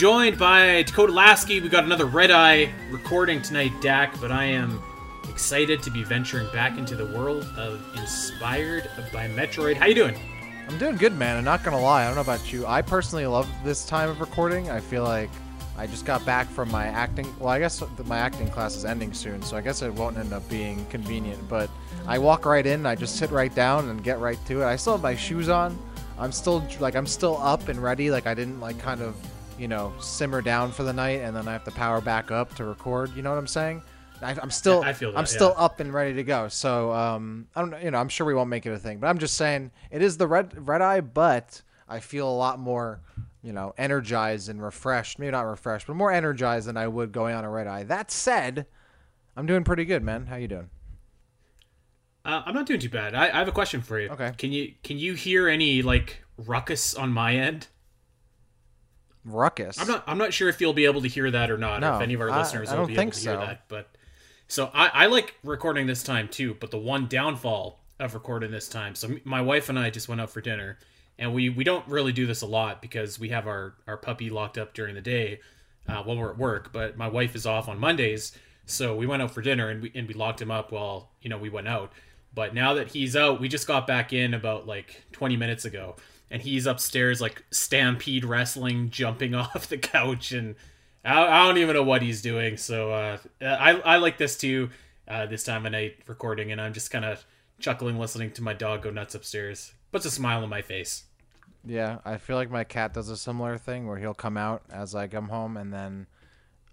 joined by Dakota Lasky. We got another Red Eye recording tonight, Dak, but I am excited to be venturing back into the world of Inspired by Metroid. How you doing? I'm doing good, man. I'm not gonna lie. I don't know about you. I personally love this time of recording. I feel like I just got back from my acting. Well, I guess my acting class is ending soon, so I guess it won't end up being convenient. But I walk right in, I just sit right down and get right to it. I still have my shoes on. I'm still like I'm still up and ready. Like I didn't like kind of you know simmer down for the night and then I have to power back up to record. You know what I'm saying? I, am still I feel that, I'm still yeah. up and ready to go. So um, I don't know. You know, I'm sure we won't make it a thing, but I'm just saying it is the red red eye, but I feel a lot more you know, energized and refreshed. Maybe not refreshed, but more energized than I would going on a red eye. That said, I'm doing pretty good, man. How you doing? Uh, I'm not doing too bad. I, I have a question for you. Okay. Can you can you hear any like ruckus on my end? Ruckus. I'm not. I'm not sure if you'll be able to hear that or not. No, if any of our I- listeners I will be think able to hear so. that, but so I, I like recording this time too. But the one downfall of recording this time. So my wife and I just went out for dinner, and we we don't really do this a lot because we have our our puppy locked up during the day uh, while we're at work. But my wife is off on Mondays, so we went out for dinner and we and we locked him up while you know we went out. But now that he's out, we just got back in about like 20 minutes ago, and he's upstairs like stampede wrestling, jumping off the couch, and I, I don't even know what he's doing. So uh, I I like this too. Uh, this time of night recording, and I'm just kind of chuckling, listening to my dog go nuts upstairs. Puts a smile on my face. Yeah, I feel like my cat does a similar thing where he'll come out as I come home, and then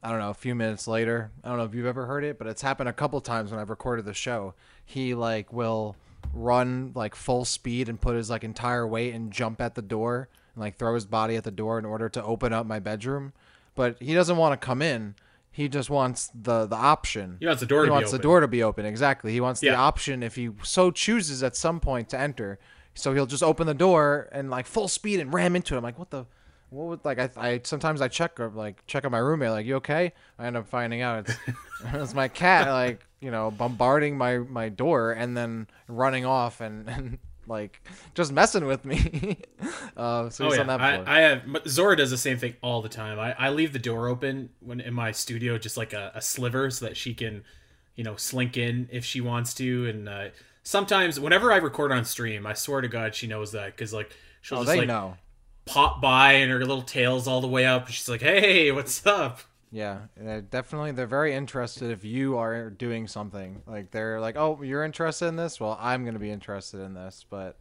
I don't know, a few minutes later, I don't know if you've ever heard it, but it's happened a couple times when I've recorded the show. He like will run like full speed and put his like entire weight and jump at the door and like throw his body at the door in order to open up my bedroom, but he doesn't want to come in. He just wants the the option. He wants the door He to be wants the open. door to be open. Exactly. He wants the option if he so chooses at some point to enter. So he'll just open the door and like full speed and ram into it. I'm like, what the, what would like I, I sometimes I check or like check on my roommate like, you okay? I end up finding out it's it's my cat like you know bombarding my my door and then running off and and like just messing with me. uh, so Oh yeah, on that floor. I, I have. Zora does the same thing all the time. I, I leave the door open when in my studio, just like a, a sliver, so that she can, you know, slink in if she wants to. And uh, sometimes, whenever I record on stream, I swear to God, she knows that because like she'll oh, just like know. pop by and her little tail's all the way up. And she's like, "Hey, what's up?" Yeah, they're definitely. They're very interested if you are doing something. Like they're like, "Oh, you're interested in this? Well, I'm gonna be interested in this." But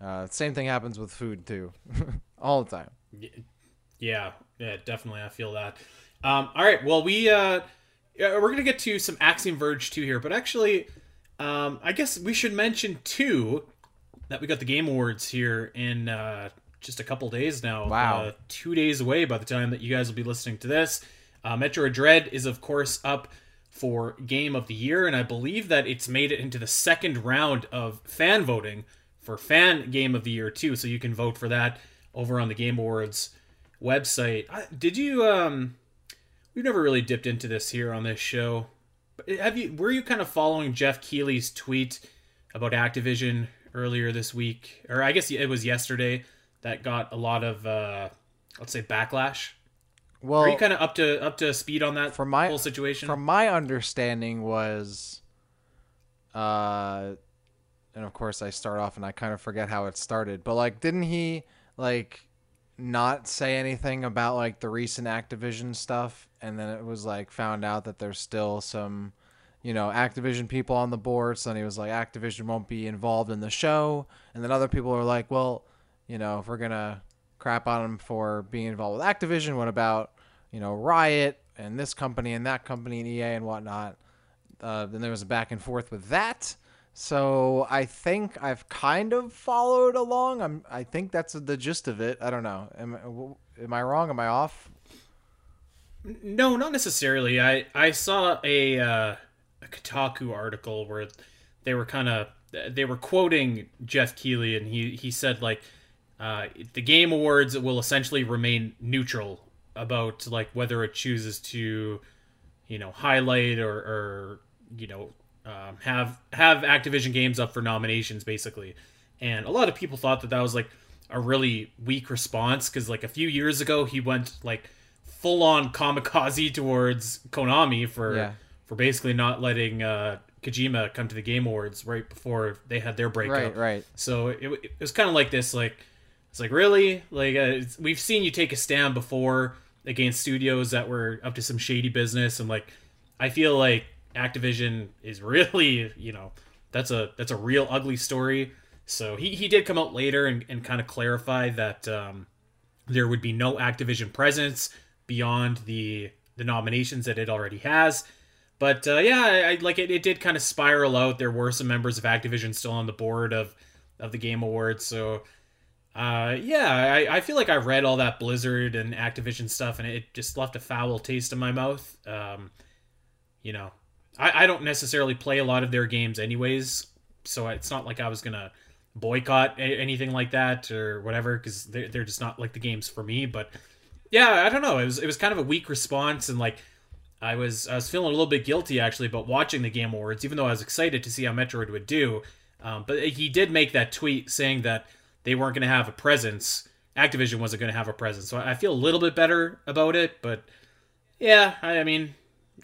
uh, same thing happens with food too, all the time. Yeah, yeah, definitely. I feel that. Um, all right, well, we uh, we're gonna get to some Axiom Verge two here, but actually, um, I guess we should mention too that we got the Game Awards here in uh, just a couple days now. Wow. uh, two days away by the time that you guys will be listening to this. Uh, Metroid Dread is of course up for Game of the Year, and I believe that it's made it into the second round of fan voting for Fan Game of the Year too. So you can vote for that over on the Game Awards website. I, did you? Um, we've never really dipped into this here on this show. Have you? Were you kind of following Geoff Keighley's tweet about Activision earlier this week, or I guess it was yesterday that got a lot of uh, let's say backlash. Well, Are you kind of up to up to speed on that From my- whole situation? from my understanding was, uh, and of course I start off and I kind of forget how it started, but like, didn't he like not say anything about like the recent Activision stuff, and then it was like found out that there's still some, you know, Activision people on the board. So then he was like, Activision won't be involved in the show, and then other people are like, well, you know, if we're gonna crap on him for being involved with Activision, what about you know Riot and this company and that company and EA and whatnot? Uh, then there was a back and forth with that. So I think I've kind of followed along. I'm. I think that's the gist of it. I don't know. Am, am I wrong? Am I off? No, not necessarily. I I saw a uh, a Kotaku article where they were kind of they were quoting Geoff Keighley, and he he said like uh, the Game Awards will essentially remain neutral about like whether it chooses to you know highlight or, or you know um, have have Activision games up for nominations basically. and a lot of people thought that that was like a really weak response because like a few years ago he went like full on kamikaze towards Konami for Yeah. for basically not letting uh, Kojima come to the Game Awards right before they had their breakup. Right, right. So it, it was kind of like this, like it's like really like uh, we've seen you take a stand before against studios that were up to some shady business, and like I feel like Activision is really you know that's a that's a real ugly story. So he he did come out later and, and kind of clarify that um, there would be no Activision presence beyond the the nominations that it already has. But uh, yeah, I, I like it. It did kind of spiral out. There were some members of Activision still on the board of of the Game Awards. So uh, yeah, I, I feel like I read all that Blizzard and Activision stuff, and it just left a foul taste in my mouth. Um, you know, I, I don't necessarily play a lot of their games, anyways. So it's not like I was gonna boycott anything like that or whatever because they're, they're just not like the games for me. But yeah, I don't know. It was it was kind of a weak response, and like I was I was feeling a little bit guilty actually about watching the Game Awards, even though I was excited to see how Metroid would do. Um, but he did make that tweet saying that they weren't going to have a presence. Activision wasn't going to have a presence, so I feel a little bit better about it. But yeah, I, I mean,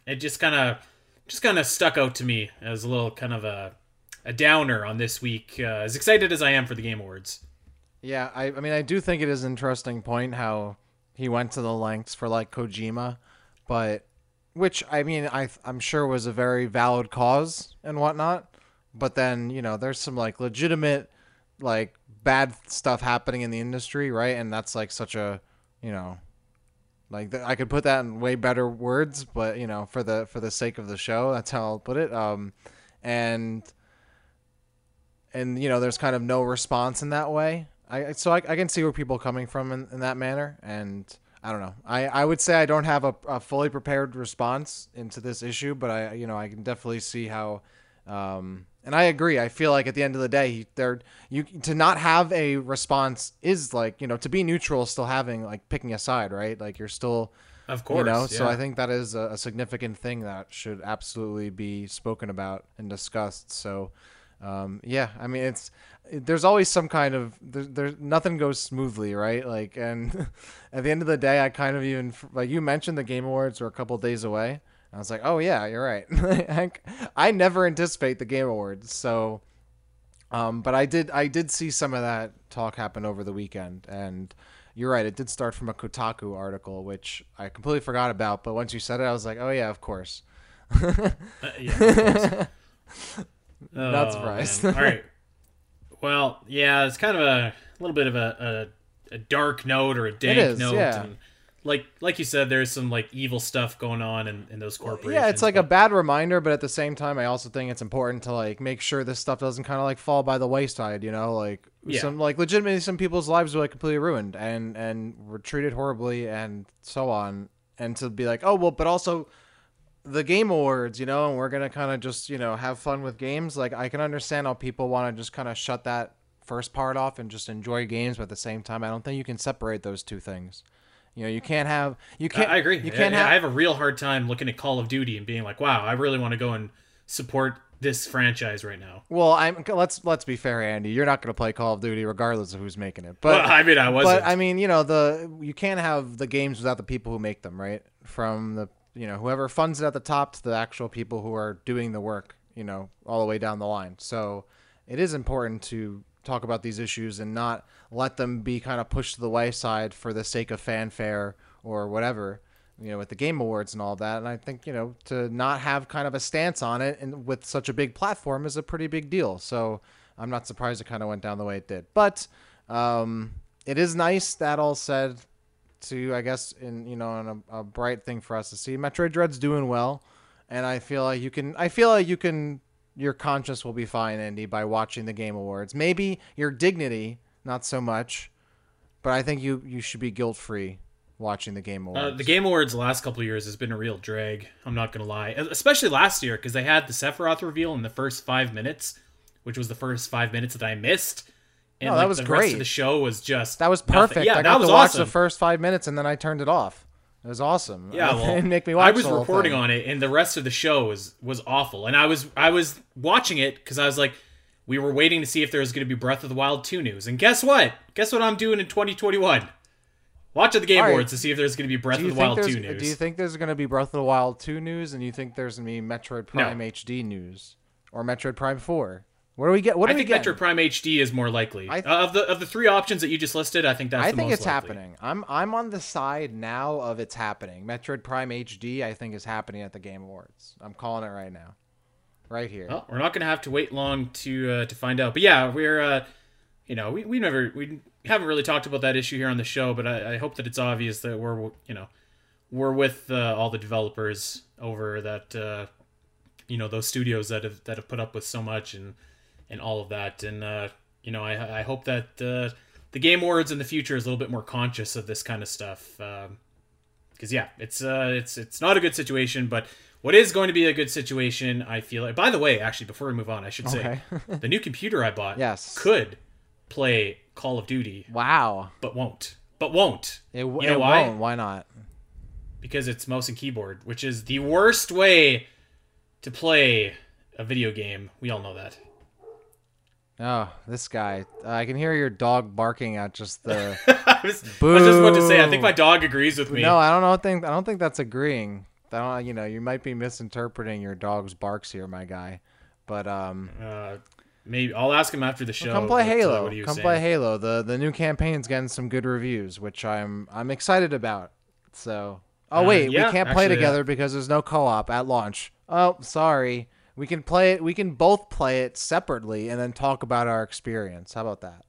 it just kind of just kind of stuck out to me as a little kind of a a downer on this week. Uh, as excited as I am for the Game Awards. Yeah, I, I mean, I do think it is an interesting point how he went to the lengths for like Kojima, but which I mean, I I'm sure was a very valid cause and whatnot. But then you know, there's some like legitimate like bad stuff happening in the industry, right? And that's like such a you know, like I could put that in way better words, but you know, for the for the sake of the show, that's how I'll put it. Um, and and you know there's kind of no response in that way i so i, I can see where people are coming from in, in that manner and i don't know i i would say i don't have a, a fully prepared response into this issue but i you know i can definitely see how um and i agree. I feel like at the end of the day there you to not have a response is like you know to be neutral still having like picking a side right? Like you're still Of course, you know so i think that is a, a significant thing that should absolutely be spoken about and discussed. So um, yeah i mean it's there's always some kind of there, there's nothing goes smoothly right? Like and at the end of the day i kind of even like you mentioned the game awards were a couple days away i was like oh yeah you're right I, I never anticipate the game awards so um, but I did I did see some of that talk happen over the weekend, and you're right. It did start from a Kotaku article, which I completely forgot about. But once you said it, I was like, oh yeah, of course. Uh, yeah, of course. Not Oh, surprised. man. All right. Well, yeah, it's kind of a little bit of a, a, a dark note or a dank note. yeah. And like like you said, there's some like evil stuff going on in, in those corporations. Yeah, it's like a bad reminder, but at the same time, I also think it's important to like make sure this stuff doesn't kind of like fall by the wayside. You know, like Yeah. some like legitimately, some people's lives were like completely ruined and and were treated horribly and so on. And to be like, oh well, but also the game awards, you know, and we're gonna kind of just you know have fun with games. Like I can understand how people want to just kind of shut that first part off and just enjoy games, but at the same time, I don't think you can separate those two things. You know, you can't have you I, can't. I agree. You can't I, have. I have a real hard time looking at Call of Duty and being like, wow, I really want to go and support this franchise right now. Well, I'm let's let's be fair, Andy. You're not going to play Call of Duty regardless of who's making it. But well, I mean, I wasn't. but I mean, you know, the you can't have the games without the people who make them, right? From the you know whoever funds it at the top to the actual people who are doing the work, you know, all the way down the line. So it is important to talk about these issues and not let them be kind of pushed to the wayside for the sake of fanfare or whatever you know, with the Game Awards and all that. And I think, you know, to not have kind of a stance on it and with such a big platform is a pretty big deal. So I'm not surprised it kind of went down the way it did. But um, it is nice, that all said, to, I guess, in, you know, in a, a bright thing for us to see. Metroid Dread's doing well. And I feel like you can, I feel like you can, your conscience will be fine, Andy, by watching the Game Awards. Maybe your dignity, not so much. But I think you, you should be guilt free watching the Game Awards. Uh, the Game Awards the last couple of years has been a real drag. I'm not gonna lie, especially last year because they had the Sephiroth reveal in the first five minutes, which was the first five minutes that I missed. And No, that like, was the great. rest of the show was just That was nothing. perfect. Yeah, I that got was to watch the first five minutes and then I turned it off. It was awesome. Yeah, well, didn't make me watch. I was reporting thing. on it, and the rest of the show was was awful. And I was I was watching it because I was like, we were waiting to see if there was going to be Breath of the Wild 2 news. And guess what? Guess what I'm doing in 2021? Watching the Game right. Awards to see if there's going to be Breath of the Wild 2 news. do you think there's going to be Breath of the Wild 2 news and you think there's going to be Metroid Prime HD news or Metroid Prime 4? What do we get? What do I we think get? Metroid Prime HD is more likely. I th- Uh, of the of the three options that you just listed, I think that's I think it's likely. happening. I'm I'm on the side now of it's happening. Metroid Prime HD I think is happening at the Game Awards. I'm calling it right now. Right here. Well, we're not going to have to wait long to uh, to find out. But yeah, we're uh, you know we, we never we haven't really talked about that issue here on the show, but I, I hope that it's obvious that we're you know we're with uh, all the developers over that uh, you know those studios that have that have put up with so much and and all of that, and uh, you know I I hope that uh, the Game Awards in the future is a little bit more conscious of this kind of stuff. Um, because yeah, it's uh, it's it's not a good situation, but what is going to be a good situation, I feel. Like, by the way, actually, before we move on, I should say Okay. the new computer I bought, Yes. could play Call of Duty, wow. but won't, but won't It, w- You know it why? won't. Why not? because it's mouse and keyboard, which is the worst way to play a video game. We all know that. Oh, this guy. I can hear your dog barking at just the I, was, I was just about to say, I think my dog agrees with me. No, I don't know think I don't think that's agreeing. I don't you know, you might be misinterpreting your dog's barks here, my guy. But um Uh, maybe I'll ask him after the show. come play uh, Halo. come saying. play Halo. The the new campaign's getting some good reviews, which I'm I'm excited about. So Oh Uh, wait, yeah, we can't play actually, together because there's no co-op at launch. Oh, sorry. We can play it we can both play it separately and then talk about our experience. How about that?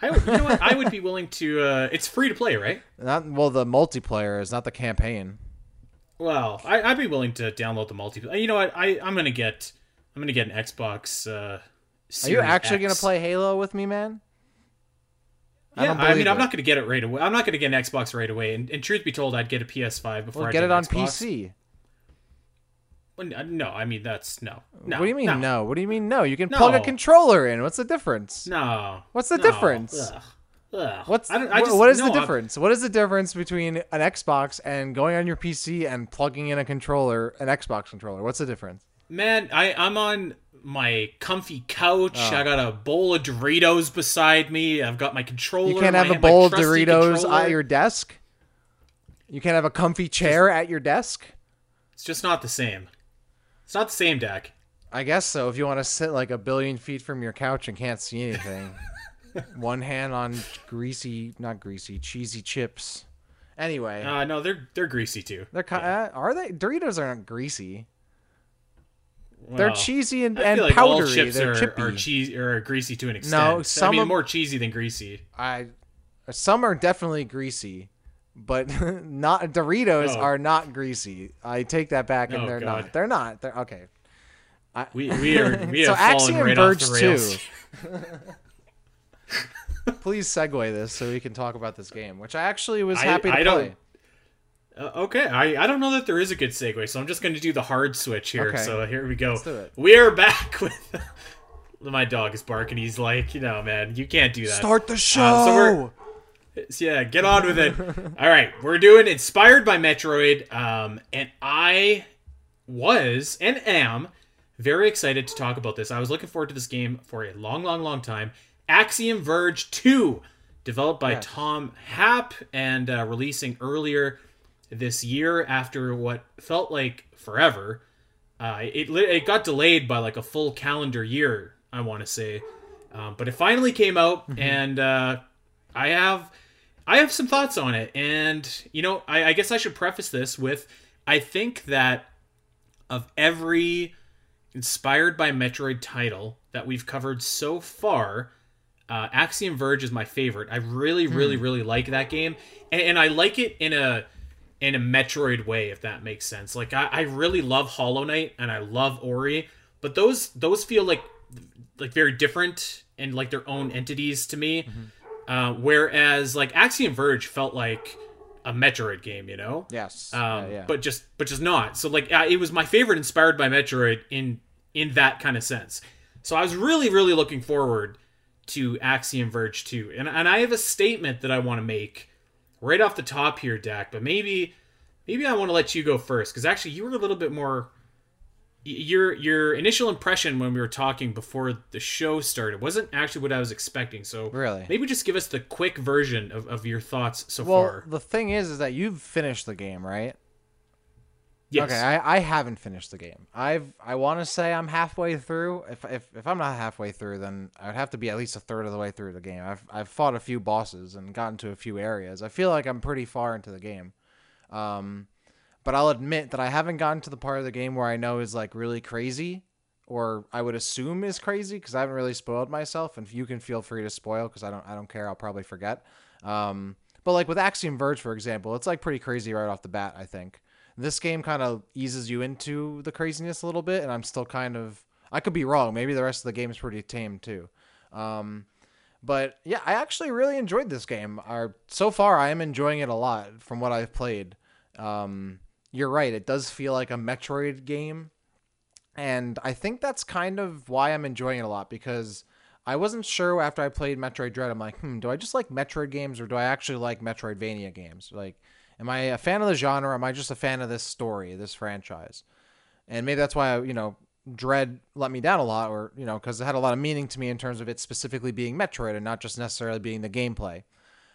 I, would- you know what? I would be willing to. Uh, it's free to play, right? Not well the multiplayer is not the campaign. Well, I, I'd be willing to download the multiplayer. You know what? I I'm gonna get I'm gonna get an Xbox. Uh, Are you actually gonna play Halo with me, man? I Yeah, I, believe mean, I'm not gonna get it right away. I'm not gonna get an Xbox right away. And, and truth be told, I'd get a PS5 before Well, I get it on. PC. Well, uh, No, I mean that's no. no what do you mean no? no? What do you mean no? You can plug a controller in. What's the difference? No. What's the no. difference? Ugh. Ugh. What's I I just, what is no, the I'm- difference? What is the difference between an Xbox and going on your PC and plugging in a controller, an Xbox controller? What's the difference? Man, I I'm on my comfy couch. Oh. I got a bowl of Doritos beside me. I've got my controller. You can't have a bowl of Doritos controller. at your desk. You can't have a comfy chair at your desk. It's just not the same. It's not the same, Dak. I guess so. If you want to sit like a billion feet from your couch and can't see anything, one hand on greasy, not greasy, cheesy chips. Anyway, Uh, no, they're they're greasy too. they're kind. Uh, are they? Doritos aren't greasy. They're cheesy and, I and like all powdery. chips They're are, chippy. are cheese or greasy to an extent. No, some I mean of- more cheesy than greasy. I some are definitely greasy, but not Doritos Oh. are not greasy. I take that back, and Oh, they're God. not. They're not. They're okay. We we are we So Axiom right Verge off the rails. Please segue this so we can talk about this game, which I actually was I- happy to I play. Uh, okay, I, I don't know that there is a good segue, so I'm just going to do the hard switch here. Okay. So here we go. Let's do it. We are back with my dog is barking. He's like, you know, man, you can't do that. Start the show. Uh, so we're- So, yeah, get on with it. All right, we're doing inspired by Metroid, um, and I was and am very excited to talk about this. I was looking forward to this game for a long, long, long time. Axiom Verge 2, developed by Yes. Tom Happ and uh, releasing earlier this year after what felt like forever. Uh, it it got delayed by like a full calendar year, I want to say, um, but it finally came out, and uh, I have I have some thoughts on it. And you know, I, I guess I should preface this with I think that of every inspired by Metroid title that we've covered so far, uh, Axiom Verge is my favorite. I really, really, really like that game, and, and I like it in a in a Metroid way, if that makes sense. Like I, I really love Hollow Knight and I love Ori, but those those feel like like very different and like their own entities to me. Uh, whereas like Axiom Verge felt like a Metroid game, you know. Yes. Um, yeah, yeah. but just but just not. So like uh, it was my favorite, inspired by Metroid in in that kind of sense. So I was really really looking forward to Axiom Verge 2, and and I have a statement that I want to make right off the top here, Dak. But maybe maybe I want to let you go first because actually you were a little bit more your your initial impression when we were talking before the show started wasn't actually what I was expecting. So Really? maybe just give us the quick version of, of your thoughts so Well, far. the thing is, is that you've finished the game, right? Yes. Okay, I, I haven't finished the game. I've I want to say I'm halfway through. If, if if I'm not halfway through, then I'd have to be at least a third of the way through the game. I've I've fought a few bosses and gotten to a few areas. I feel like I'm pretty far into the game. Um, but I'll admit that I haven't gotten to the part of the game where I know is like really crazy, or I would assume is crazy because I haven't really spoiled myself. And you can feel free to spoil because I don't I don't care. I'll probably forget. Um, but like with Axiom Verge, for example, it's like pretty crazy right off the bat. I think this game kind of eases you into the craziness a little bit, and I'm still kind of I could be wrong. Maybe the rest of the game is pretty tame too. Um, but yeah, I actually really enjoyed this game. Our, so far, I am enjoying it a lot from what I've played. Um, you're right; it does feel like a Metroid game, and I think that's kind of why I'm enjoying it a lot because I wasn't sure after I played Metroid Dread. I'm like, hmm, do I just like Metroid games or do I actually like Metroidvania games? Like, am I a fan of the genre? Am I just a fan of this story, this franchise? And maybe that's why you know Dread let me down a lot, or you know, because it had a lot of meaning to me in terms of it specifically being Metroid and not just necessarily being the gameplay.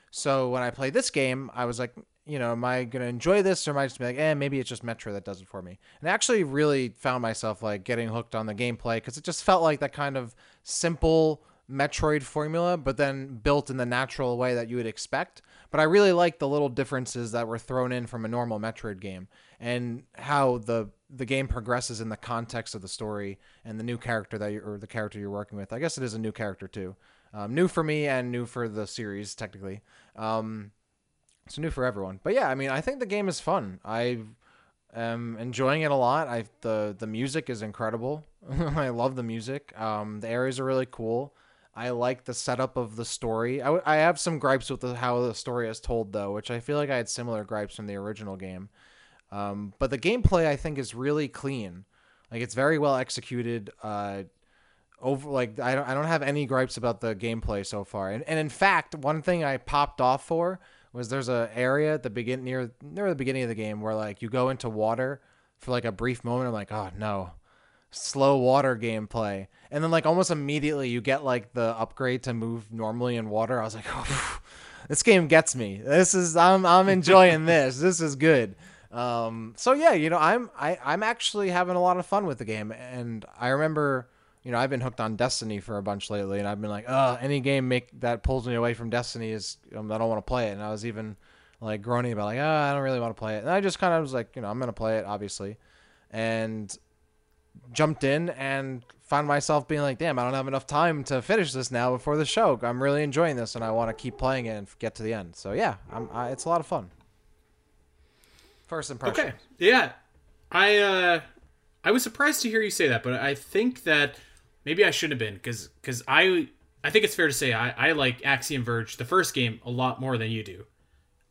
So when I played this game, I was like, you know, am I gonna enjoy this, or am I just be like, eh, maybe it's just Metroid that does it for me? And I actually really found myself like getting hooked on the gameplay because it just felt like that kind of simple Metroid formula, but then built in the natural way that you would expect. But I really liked the little differences that were thrown in from a normal Metroid game and how the the game progresses in the context of the story and the new character that you or the character you're working with. I guess it is a new character too, um, new for me and new for the series technically. Um, it's new for everyone. But yeah, I mean, I think the game is fun. I am enjoying it a lot. I the the music is incredible. I love the music. Um, the areas are really cool. I like the setup of the story. I, I have some gripes with the, how the story is told though, which I feel like I had similar gripes from the original game. Um, but the gameplay I think is really clean. Like it's very well executed. Uh, over like I don't I don't have any gripes about the gameplay so far. And and in fact, one thing I popped off for was there's a area at the begin near near the beginning of the game where like you go into water for like a brief moment. I'm like, oh no, slow water gameplay. And then like almost immediately you get like the upgrade to move normally in water. I was like, oh, this game gets me. This is I'm I'm enjoying this. This is good. Um, so yeah, you know, I'm I, I'm actually having a lot of fun with the game, and I remember, you know, I've been hooked on Destiny for a bunch lately, and I've been like, oh, any game make that pulls me away from Destiny is um, I don't want to play it, and I was even like groaning about like, oh, I don't really want to play it, and I just kind of was like, you know, I'm gonna play it, obviously, and jumped in and found myself being like, damn, I don't have enough time to finish this now before the show. I'm really enjoying this, and I want to keep playing it and get to the end. So yeah, I, it's a lot of fun. First impression. Okay. Yeah. I uh I was surprised to hear you say that, but I think that maybe I shouldn't have been cuz cuz I I think it's fair to say I I like Axiom Verge the first game a lot more than you do.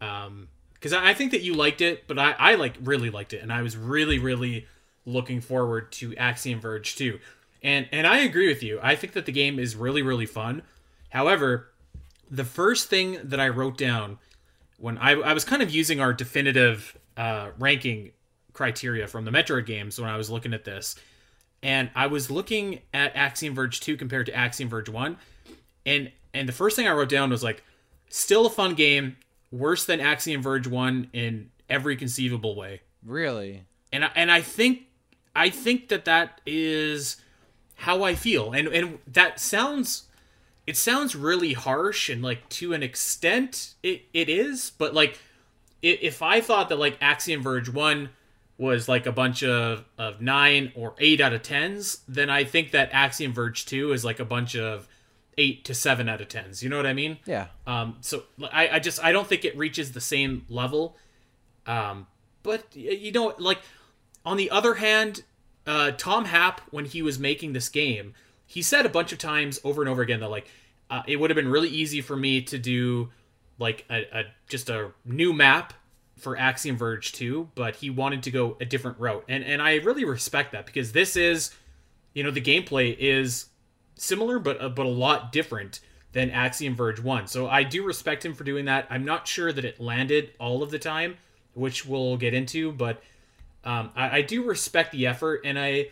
Um cuz I, I think that you liked it, but I I like really liked it and I was really really looking forward to Axiom Verge 2. And and I agree with you. I think that the game is really really fun. However, the first thing that I wrote down when I, I was kind of using our definitive uh, ranking criteria from the Metroid games when I was looking at this, and I was looking at Axiom Verge 2 compared to Axiom Verge 1, and and the first thing I wrote down was like, still a fun game, worse than Axiom Verge 1 in every conceivable way. Really? And I, and I think I think that that is how I feel, and and that sounds it sounds really harsh and like to an extent it, it is but like if i thought that like axiom verge 1 was like a bunch of, of 9 or 8 out of 10s then i think that axiom verge 2 is like a bunch of 8 to 7 out of 10s you know what i mean? Yeah. um so i, I just i don't think it reaches the same level. Um but you know like on the other hand uh tom happ when he was making this game he said a bunch of times over and over again that like uh, it would have been really easy for me to do like a, a just a new map for Axiom Verge 2, but he wanted to go a different route. And and I really respect that because this is you know the gameplay is similar but uh, but a lot different than Axiom Verge 1. So I do respect him for doing that. I'm not sure that it landed all of the time, which we'll get into, but um, I, I do respect the effort and I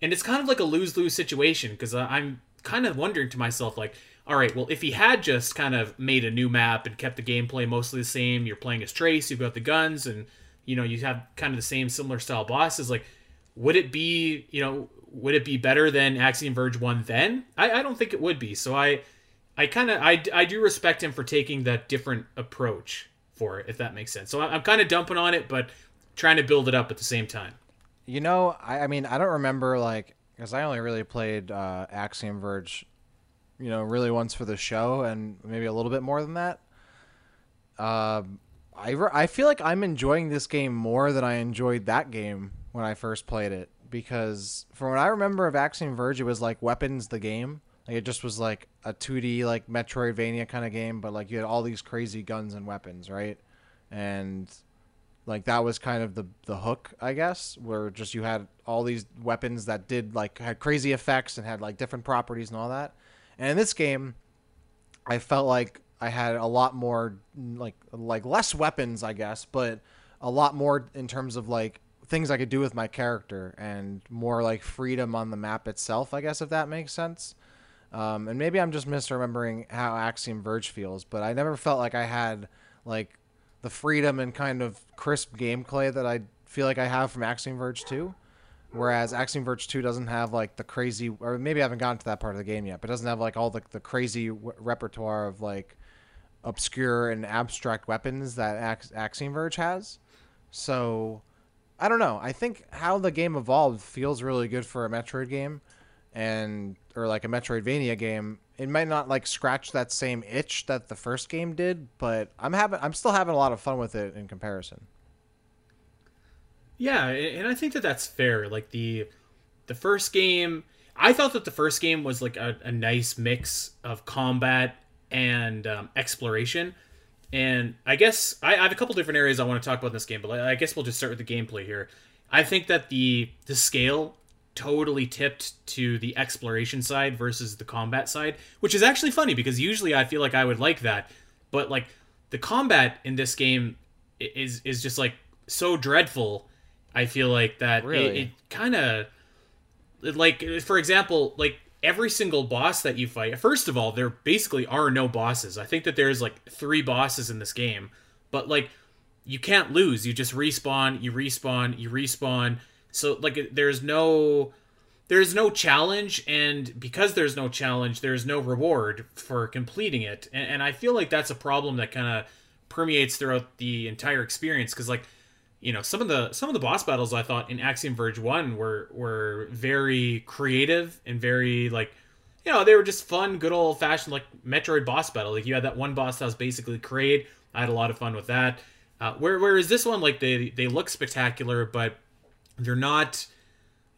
and it's kind of like a lose lose situation because I'm kind of wondering to myself like, all right, well, if he had just kind of made a new map and kept the gameplay mostly the same, you're playing as Trace, you've got the guns, and you know you have kind of the same similar style bosses. Like, would it be you know would it be better than Axiom Verge one then? I, I don't think it would be. So I I kind of I, I do respect him for taking that different approach for it, if that makes sense. So I, I'm kind of dumping on it, but trying to build it up at the same time. You know, I, I mean, I don't remember like because I only really played uh, Axiom Verge, you know, really once for the show, and maybe a little bit more than that. Um, I re- I feel like I'm enjoying this game more than I enjoyed that game when I first played it because from what I remember of Axiom Verge, it was like weapons the game. Like it just was like a 2D like Metroidvania kind of game, but like you had all these crazy guns and weapons, right? And like that was kind of the the hook, I guess, where just you had all these weapons that did like had crazy effects and had like different properties and all that. And in this game, I felt like I had a lot more like like less weapons, I guess, but a lot more in terms of like things I could do with my character and more like freedom on the map itself, I guess if that makes sense. Um, and maybe I'm just misremembering how Axiom Verge feels, but I never felt like I had like the freedom and kind of crisp gameplay that I feel like I have from Axiom Verge 2. Whereas Axiom Verge 2 doesn't have like the crazy, or maybe I haven't gotten to that part of the game yet, but doesn't have like all the, the crazy w- repertoire of like obscure and abstract weapons that Ax- Axiom Verge has. So I don't know. I think how the game evolved feels really good for a Metroid game and or like a Metroidvania game, it might not like scratch that same itch that the first game did, but I'm having I'm still having a lot of fun with it in comparison. Yeah, and I think that that's fair. Like the the first game, I thought that the first game was like a, a nice mix of combat and um, exploration. And I guess I, I have a couple different areas I want to talk about in this game, but I guess we'll just start with the gameplay here. I think that the the scale totally tipped to the exploration side versus the combat side, which is actually funny because usually I feel like I would like that, but like the combat in this game is is just like so dreadful. I feel like that Really? it, it kind of like for example, like every single boss that you fight. First of all, there basically are no bosses. I think that there's like three bosses in this game, but like you can't lose. You just respawn, you respawn, you respawn. So like there's no there's no challenge and because there's no challenge there's no reward for completing it and, and i feel like that's a problem that kind of permeates throughout the entire experience because like you know some of the some of the boss battles i thought in axiom verge 1 were were very creative and very like you know they were just fun good old fashioned like metroid boss battle. Like you had that one boss that was basically Kraid. I had a lot of fun with that. Uh, where, whereas this one? Like they they look spectacular but they're not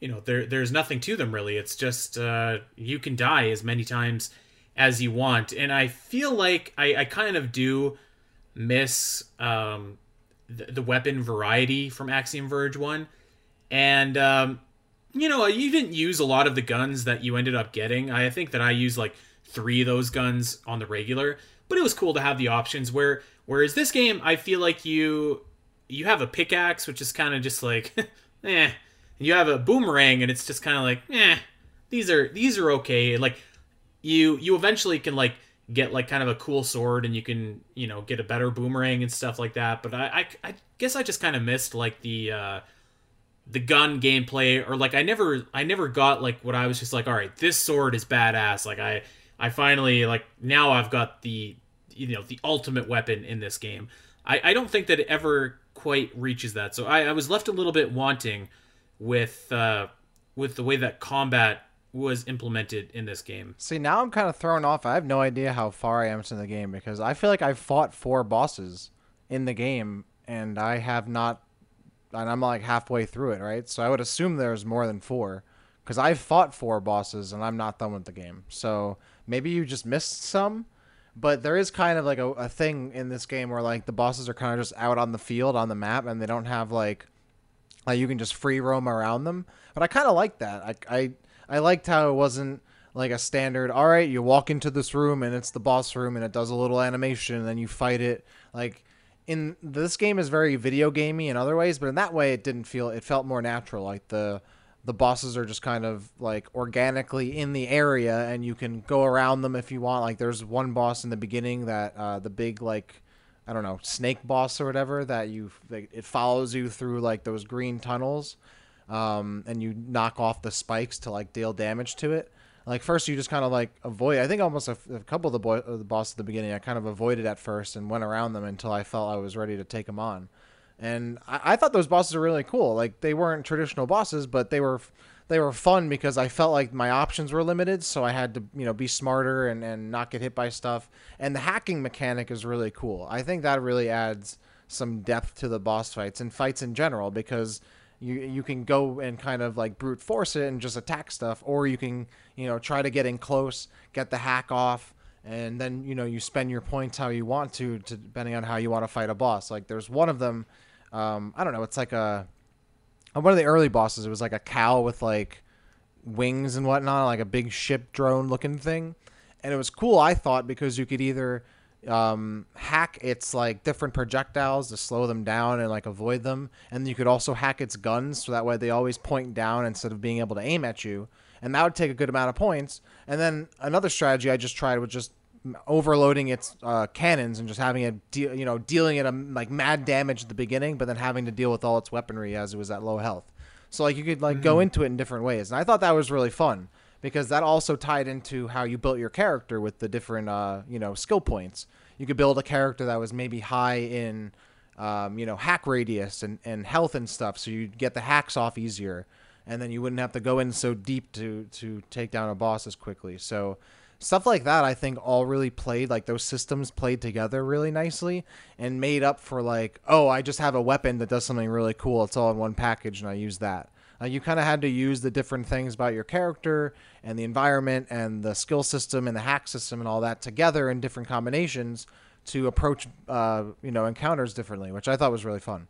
you know there there's nothing to them really. It's just uh, you can die as many times as you want. And i feel like i, I kind of do miss um, the, the weapon variety from axiom verge 1 and um, you know you didn't use a lot of the guns that you ended up getting. I think that i used like three of those guns on the regular. But it was cool to have the options where whereas this game i feel like you you have a pickaxe which is kind of just like eh. And you have a boomerang and it's just kind of like eh these are these are okay. Like you you eventually can like get like kind of a cool sword and you can you know get a better boomerang and stuff like that. But i i, I guess i just kind of missed like the uh the gun gameplay or like i never i never got like what i was just like all right this sword is badass. Like i i finally like now i've got the you know the ultimate weapon in this game. I i don't think that it ever quite reaches that. So i i was left a little bit wanting with uh with the way that combat was implemented in this game See, now I'm kind of thrown off. I have no idea how far I am into the game because I feel like I've fought four bosses in the game and I have not and I'm like halfway through it, right? So I would assume there's more than four because I've fought four bosses and I'm not done with the game. So maybe you just missed some, but there is kind of like a, a thing in this game where like the bosses are kind of just out on the field on the map and they don't have like like you can just free roam around them. But I kind of like that. I I I liked how it wasn't like a standard. All right, you walk into this room and it's the boss room and it does a little animation and then you fight it. Like in this game is very video gamey in other ways, but in that way it didn't feel. It felt more natural. Like the the bosses are just kind of like organically in the area and you can go around them if you want like there's one boss in the beginning that uh, the big like i don't know snake boss or whatever that you like, it follows you through like those green tunnels um, and you knock off the spikes to like deal damage to it like first you just kind of like avoid i think almost a, a couple of the, the boss at the beginning i kind of avoided at first and went around them until i felt i was ready to take them on and I, I thought those bosses were really cool. Like they weren't traditional bosses, but they were they were fun because I felt like my options were limited, so I had to you know be smarter and and not get hit by stuff. And the hacking mechanic is really cool. I think that really adds some depth to the boss fights and fights in general because you you can go and kind of like brute force it and just attack stuff, or you can you know try to get in close, get the hack off, and then you know you spend your points how you want to, to depending on how you want to fight a boss. Like there's one of them um, I don't know. It's like a one of the early bosses. It was like a cow with like wings and whatnot, like a big ship drone looking thing, and it was cool. I thought because you could either um, hack its like different projectiles to slow them down and like avoid them, and you could also hack its guns so that way they always point down instead of being able to aim at you, and that would take a good amount of points. And then another strategy I just tried was just overloading its uh, cannons and just having it, de- you know, dealing it a, like mad damage at the beginning, but then having to deal with all its weaponry as it was at low health. So like you could like mm-hmm. go into it in different ways, and I thought that was really fun because that also tied into how you built your character with the different uh, you know skill points. You could build a character that was maybe high in um, you know hack radius and, and health and stuff, so you'd get the hacks off easier, and then you wouldn't have to go in so deep to to take down a boss as quickly. So stuff like that i think all really played like those systems played together really nicely and made up for like oh i just have a weapon that does something really cool it's all in one package and i use that uh, you kind of had to use the different things about your character and the environment and the skill system and the hack system and all that together in different combinations to approach uh, you know encounters differently which i thought was really fun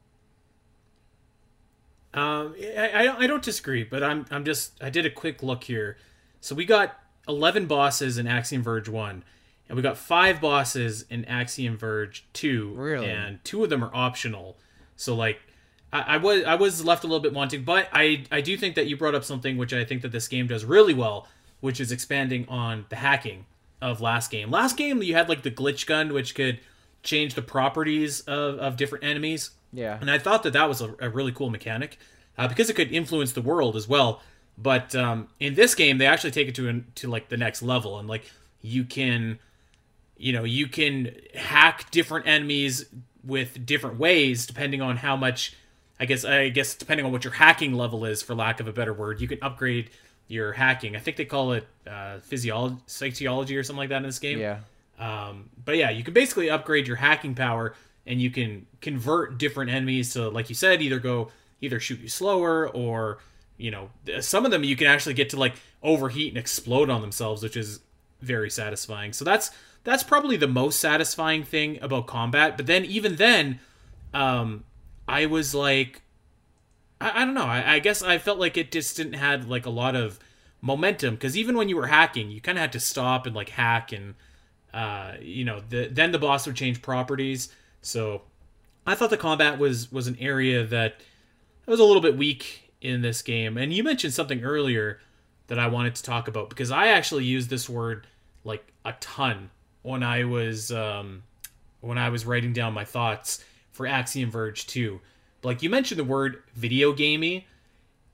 um, I, I, I don't disagree, but I'm I'm just I did a quick look here. So we got 11 bosses in Axiom Verge 1, and we got five bosses in Axiom Verge 2. Really? And two of them are optional. So, like, I, I, was I was left a little bit wanting, but I, I do think that you brought up something which I think that this game does really well, which is expanding on the hacking of last game. Last game, you had, like, the glitch gun, which could change the properties of, of different enemies. Yeah. And I thought that that was a, a really cool mechanic uh, because it could influence the world as well. But um, in this game, they actually take it to to like the next level, and like you can, you know, you can hack different enemies with different ways depending on how much. I guess I guess depending on what your hacking level is, for lack of a better word, you can upgrade your hacking. I think they call it uh, physiology, psychology, or something like that in this game. Yeah. Um, but yeah, you can basically upgrade your hacking power, and you can convert different enemies to, like you said, either go either shoot you slower or you know, some of them you can actually get to like overheat and explode on themselves, which is very satisfying. So that's that's probably the most satisfying thing about combat. But then even then, um, I was like, I, I don't know. I, I guess I felt like it just didn't had like a lot of momentum because even when you were hacking, you kind of had to stop and like hack and uh, you know, the, then the boss would change properties. So I thought the combat was was an area that was a little bit weak in this game. And you mentioned something earlier that I wanted to talk about because I actually used this word like a ton when I was um, when I was writing down my thoughts for Axiom Verge 2. But Like you mentioned the word video gamey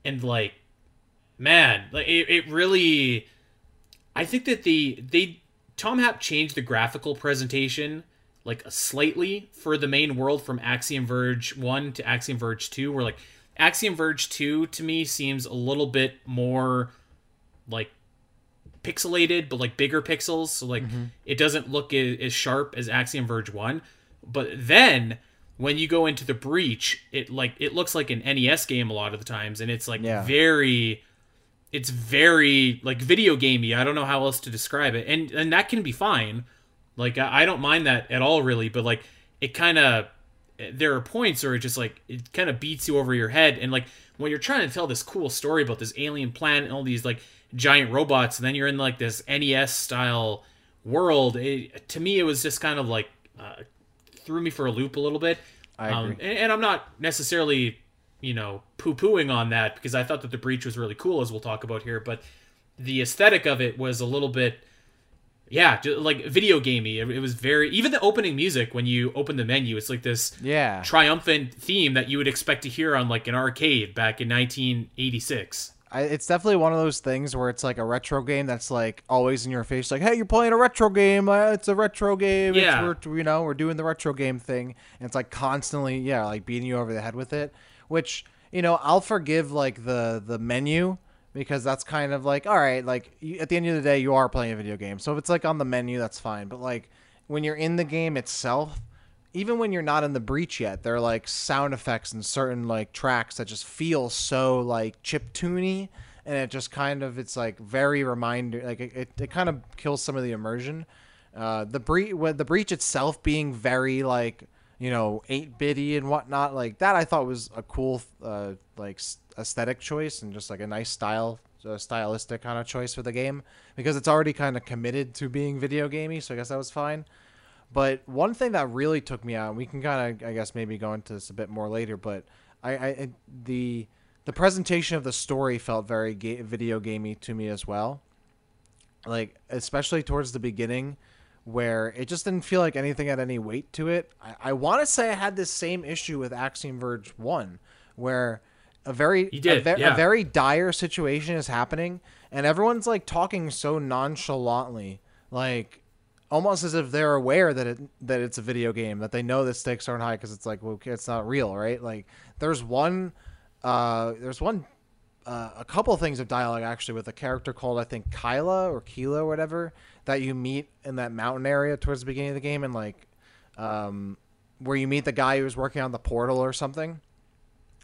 and like man, like it, it really I think that the they Tom Happ changed the graphical presentation like slightly for the main world from Axiom Verge 1 to Axiom Verge 2 where like Axiom Verge 2 to me seems a little bit more like pixelated, but like bigger pixels. So like mm-hmm. it doesn't look as, as sharp as Axiom Verge 1. But then when you go into the breach, it like it looks like an NES game a lot of the times, and it's like yeah. very it's very like video gamey. I don't know how else to describe it. And and that can be fine. Like I, I don't mind that at all really, but like it kind of there are points where it just like it kind of beats you over your head and like when you're trying to tell this cool story about this alien planet and all these like giant robots and then you're in like this NES style world it, to me it was just kind of like uh, threw me for a loop a little bit I agree. Um, and, and, I'm not necessarily you know, poo pooing on that because I thought that the breach was really cool, as we'll talk about here. But the aesthetic of it was a little bit, yeah, like video gamey. It, was very even the opening music when you open the menu, it's like this yeah triumphant theme that you would expect to hear on like an arcade back in 1986. I, it's definitely one of those things where it's like a retro game that's like always in your face, like, "Hey, you're playing a retro game. Uh, it's a retro game. Yeah, we're, you know, we're doing the retro game thing." And it's like constantly, yeah, like beating you over the head with it. Which you know, I'll forgive like the the menu because that's kind of like, all right, like you, at the end of the day, you are playing a video game. So if it's like on the menu, that's fine. But like when you're in the game itself, even when you're not in the breach yet, there are like sound effects and certain like tracks that just feel so like chip tuney, and it just kind of it's like very reminder like it, it, it kind of kills some of the immersion. Uh, the breach the breach itself being very like you know eight bitty and whatnot like that I thought was a cool uh, like aesthetic choice and just like a nice style a stylistic kind of choice for the game because it's already kind of committed to being video gamey so I guess that was fine. But one thing that really took me out, we can kind of, I guess, maybe go into this a bit more later. But I, I the the presentation of the story felt very ga- video gamey to me as well. Like especially towards the beginning, where it just didn't feel like anything had any weight to it. I, I want to say I had this same issue with Axiom Verge One, where a very did, a, yeah. a very dire situation is happening, and everyone's like talking so nonchalantly, like almost as if they're aware that it that it's a video game that they know the stakes aren't high because it's like well it's not real right? Like there's one uh there's one uh, a couple things of dialogue actually with a character called I think Kyla or Keela or whatever that you meet in that mountain area towards the beginning of the game and like um where you meet the guy who's working on the portal or something.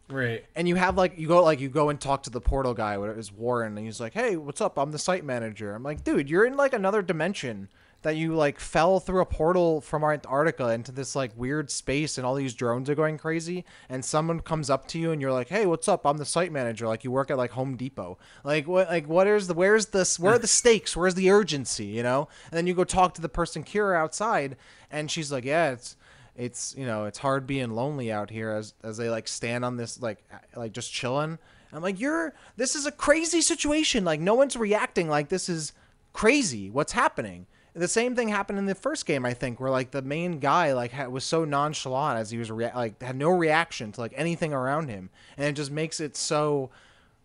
Right. and you have like you go like you go and talk to the portal guy what is Warren and he's like hey what's up? I'm the site manager. I'm like dude you're in like another dimension that you like fell through a portal from Antarctica into this like weird space and all these drones are going crazy and someone comes up to you and you're like, "Hey, what's up? I'm the site manager." Like you work at like Home Depot. Like what like what is the where's this where are the stakes? Where's the urgency, you know? And then you go talk to the person Kira outside and she's like, "Yeah, it's it's, you know, it's hard being lonely out here as as they like stand on this like like just chilling." I'm like, "You're this is a crazy situation. Like no one's reacting like this is crazy. What's happening?" The same thing happened in the first game i think where like the main guy like was so nonchalant as he was rea- like had no reaction to like anything around him. And it just makes it so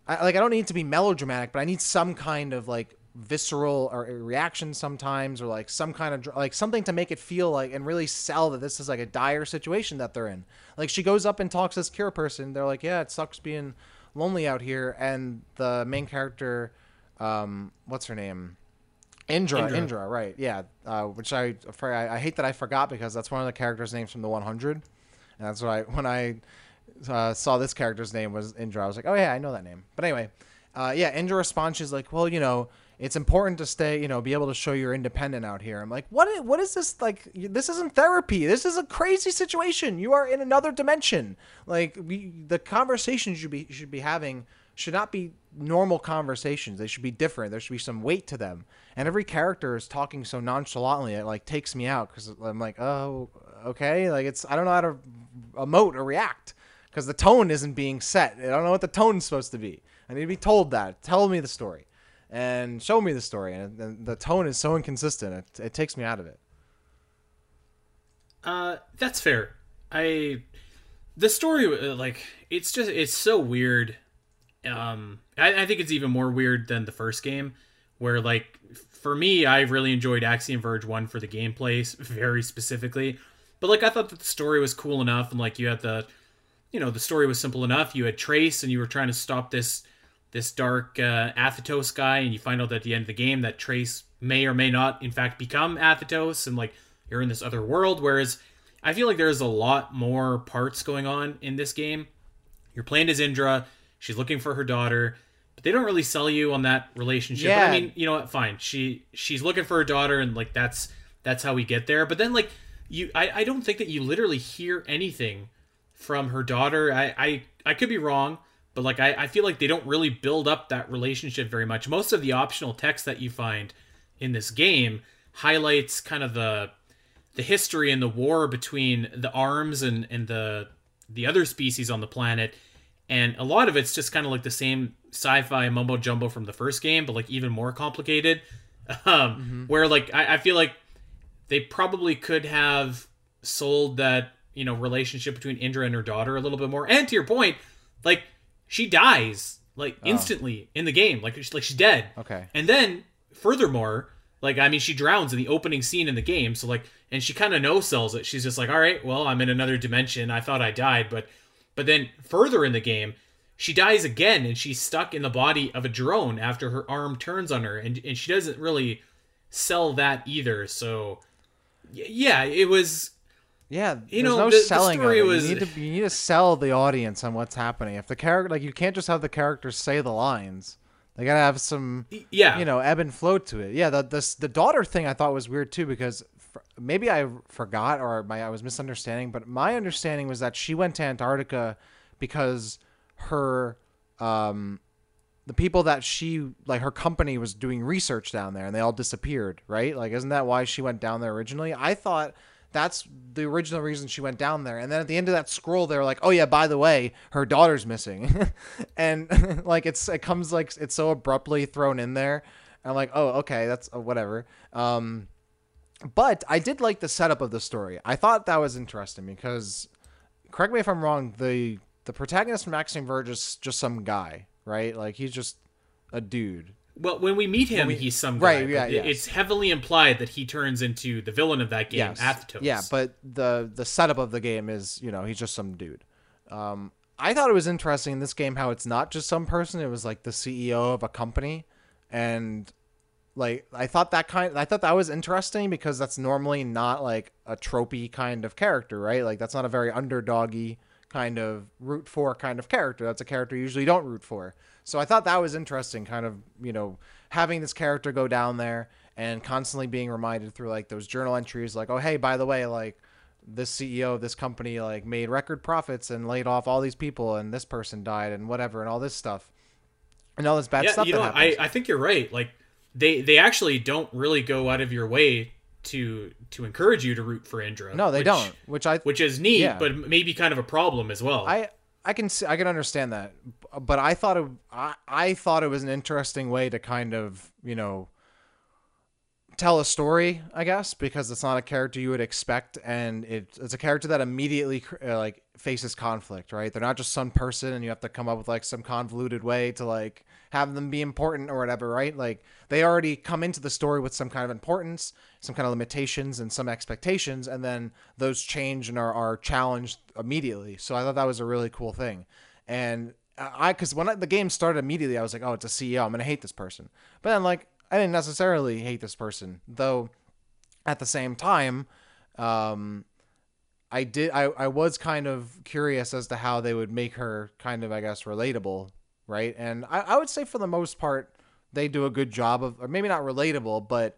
I, like i don't need to be melodramatic but i need some kind of like visceral or reaction sometimes or like some kind of like something to make it feel like and really sell that this is like a dire situation that they're in. Like she goes up and talks to this cure person. They're like yeah it sucks being lonely out here. And the main character um what's her name Indra, Indra, Indra, right? Yeah, uh, which I, I I hate that I forgot because that's one of the characters' names from the 100, and that's why when I uh, saw this character's name was Indra, I was like, oh yeah, I know that name. But anyway, uh, yeah, Indra responds, she's like, well, you know, it's important to stay, you know, be able to show you're independent out here. I'm like, what? Is, what is this? Like, this isn't therapy. This is a crazy situation. You are in another dimension. Like, we, the conversations you be you should be having should not be normal conversations. They should be different. There should be some weight to them. And every character is talking so nonchalantly, it like takes me out because I'm like, oh, okay. Like it's I don't know how to emote or react because the tone isn't being set. I don't know what the tone's supposed to be. I need to be told that. Tell me the story and show me the story. And, and the tone is so inconsistent. It, it takes me out of it. Uh, that's fair. I the story like it's just it's so weird um I, I, think it's even more weird than the first game where like for me i really enjoyed axiom verge 1 for the gameplay very specifically. But like i thought that the story was cool enough and like you had the you know the story was simple enough. You had trace and you were trying to stop this this dark uh, athetos guy and you find out at the end of the game that trace may or may not in fact become athetos and like you're in this other world. Whereas i feel like there's a lot more parts going on in this game. You're playing as indra She's looking for her daughter, but they don't really sell you on that relationship. Yeah. But I mean, you know what? Fine. She she's looking for her daughter, and like that's that's how we get there. But then like you, I I don't think that you literally hear anything from her daughter. I I I could be wrong, but like I I feel like they don't really build up that relationship very much. Most of the optional text that you find in this game highlights kind of the the history and the war between the arms and and the the other species on the planet and a lot of it's just kind of like the same sci-fi mumbo jumbo from the first game, but like even more complicated. Um, mm-hmm. Where like I, I feel like they probably could have sold that you know relationship between Indra and her daughter a little bit more. And to your point, like she dies like oh. instantly in the game, like she's like she's dead. Okay. And then furthermore, like I mean, she drowns in the opening scene in the game. So like, and she kind of no sells it. She's just like, all right, well, I'm in another dimension. I thought I died, but but then further in the game, she dies again and she's stuck in the body of a drone after her arm turns on her. And, and she doesn't really sell that either. So yeah it was yeah you know no the, selling the story it. Was, you, need to, you need to sell the audience on what's happening. If the character like you can't just have the characters say the lines. They gotta have some yeah. you know ebb and flow to it. Yeah the, the, the daughter thing i thought was weird too because maybe i forgot or my i was misunderstanding but my understanding was that she went to antarctica because her um the people that she like her company was doing research down there and they all disappeared right? Like isn't that why she went down there originally? I thought that's the original reason she went down there. And then at the end of that scroll they're like oh yeah by the way her daughter's missing. And like it's it comes like it's so abruptly thrown in there. And i'm like oh okay that's uh, whatever. Um but i did like the setup of the story i thought that was interesting because correct me if i'm wrong the the protagonist Axiom Verge is just some guy, right? Like he's just a dude. Well, when we meet him, we, he's some guy. Right, yeah, yes. It's heavily implied that he turns into the villain of that game, yes. Athetos. Yeah, but the the setup of the game is, you know, he's just some dude. Um, I thought it was interesting in this game how it's not just some person; it was like the CEO of a company, and like I thought that kind. I thought that was interesting because that's normally not like a tropey kind of character, right? Like that's not a very underdoggy kind of root for kind of character. That's a character you usually don't root for. So I thought that was interesting, kind of, you know, having this character go down there and constantly being reminded through like those journal entries, like, oh, hey, by the way, like this CEO of this company like made record profits and laid off all these people and this person died and whatever and all this stuff and all this bad yeah, stuff. You know, I, I think you're right. Like they they actually don't really go out of your way to to encourage you to root for Indra. No, they which, don't. Which I which is neat, yeah. but maybe kind of a problem as well. I I can I can understand that, but I thought it I, I thought it was an interesting way to kind of you know tell a story, I guess, because it's not a character you would expect, and it, it's a character that immediately uh, like faces conflict, right? They're not just some person, and you have to come up with like some convoluted way to like have them be important or whatever, right? Like they already come into the story with some kind of importance, some kind of limitations, and some expectations, and then those change and are, are challenged immediately. So I thought that was a really cool thing, and I because when I, the game started immediately, I was like, oh, it's a CEO. I'm gonna hate this person. But then like I didn't necessarily hate this person, though. At the same time, um, I did. I, I was kind of curious as to how they would make her kind of, I guess, relatable, right? And I, I would say for the most part, they do a good job of, or maybe not relatable, but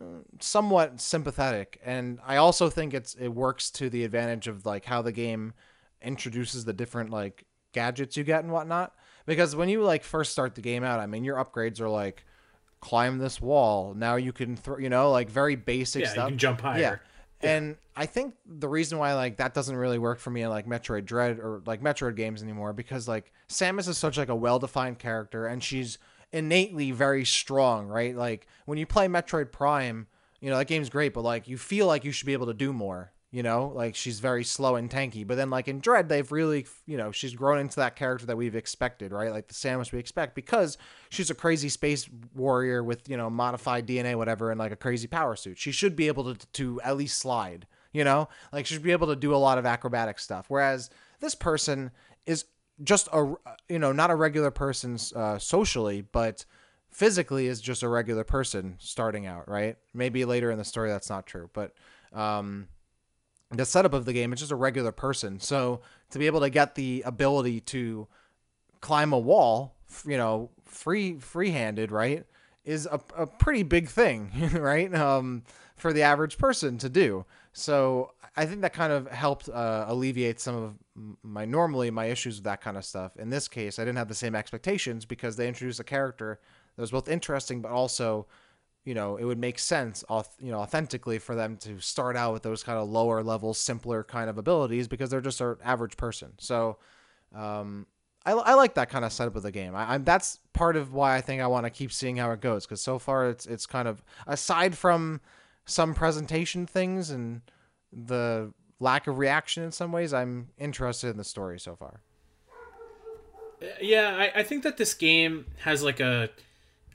uh, somewhat sympathetic. And I also think it's it works to the advantage of like how the game introduces the different like gadgets you get and whatnot. Because when you like first start the game out, I mean, your upgrades are like climb this wall. Now you can throw, you know, like very basic yeah, stuff. You can jump higher. Yeah. And I think the reason why like that doesn't really work for me in like Metroid Dread or like Metroid games anymore because like Samus is such like a well-defined character and she's innately very strong, right? Like when you play Metroid Prime, you know, that game's great, but like you feel like you should be able to do more you know like she's very slow and tanky but then like in dread they've really you know she's grown into that character that we've expected right? Like the samus we expect because she's a crazy space warrior with you know modified dna whatever and like a crazy power suit. She should be able to, to at least slide you know? Like she should be able to do a lot of acrobatic stuff whereas this person is just a you know not a regular person uh, socially but physically is just a regular person starting out right? Maybe later in the story that's not true but um the setup of the game it's just a regular person. So to be able to get the ability to climb a wall you know free free-handed right is a, a pretty big thing right um, for the average person to do. So i think that kind of helped uh, alleviate some of my normally my issues with that kind of stuff. In this case i didn't have the same expectations because they introduced a character that was both interesting but also you know, it would make sense, you know, authentically for them to start out with those kind of lower level, simpler kind of abilities because they're just an average person. So, um, I, I like that kind of setup of the game. I, I'm that's part of why I think I want to keep seeing how it goes because so far it's it's kind of aside from some presentation things and the lack of reaction in some ways, I'm interested in the story so far. Yeah, I, I think that this game has like a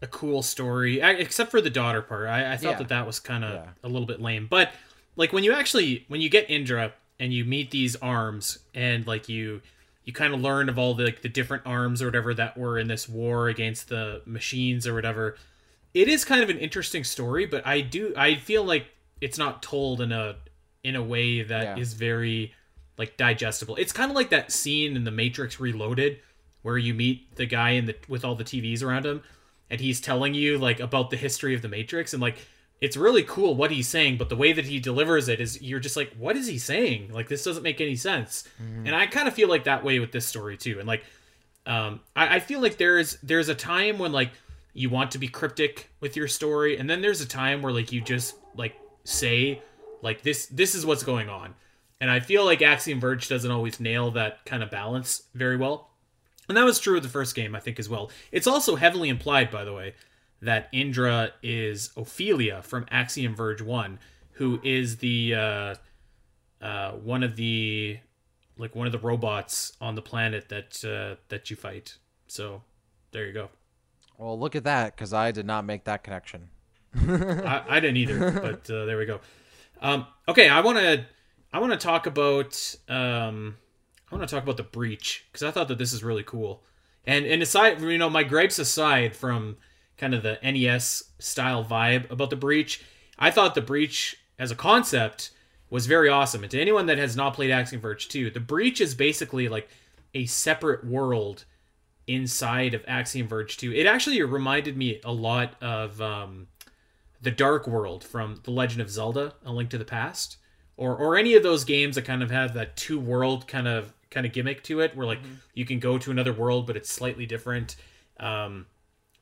a cool story, I, except for the daughter part. I, I thought Yeah. that that was kind of Yeah. a little bit lame. But like when you actually when you get Indra and you meet these arms and like you you kind of learn of all the like the different arms or whatever that were in this war against the machines or whatever. It is kind of an interesting story, but I do I feel like it's not told in a in a way that is Yeah. very like digestible. It's kind of like that scene in the Matrix Reloaded where you meet the guy in the with all the TVs around him and he's telling you like about the history of the Matrix and like it's really cool what he's saying, but the way that he delivers it is you're just like, what is he saying? Like this doesn't make any sense. And I kind of feel like that way with this story too. And like um I, I feel like there's there's a time when like you want to be cryptic with your story, and then there's a time where like you just like say like this this is what's going on. And I feel like Axiom Verge doesn't always nail that kind of balance very well. And that was true of the first game, I think, as well. It's also heavily implied, by the way, that Indra is Ophelia from Axiom Verge 1, who is the uh, uh, one of the like one of the robots on the planet that uh, that you fight. So there you go. Well, look at that because I did not make that connection. I, I didn't either, but uh, there we go. Um, okay, I want to I want to talk about um, I want to talk about the breach because I thought that this is really cool. And and aside, you know, my gripes aside from kind of the NES style vibe about the breach, I thought the breach as a concept was very awesome. And to anyone that has not played Axiom Verge 2, the breach is basically like a separate world inside of Axiom Verge 2. It actually reminded me a lot of um, the Dark World from The Legend of Zelda: A Link to the Past, or or any of those games that kind of have that two world kind of kind of gimmick to it, where like you can go to another world but it's slightly different. Um,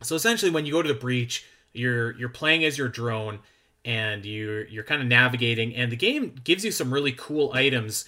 so essentially, when you go to the breach, you're you're playing as your drone and you're you're kind of navigating, and the game gives you some really cool items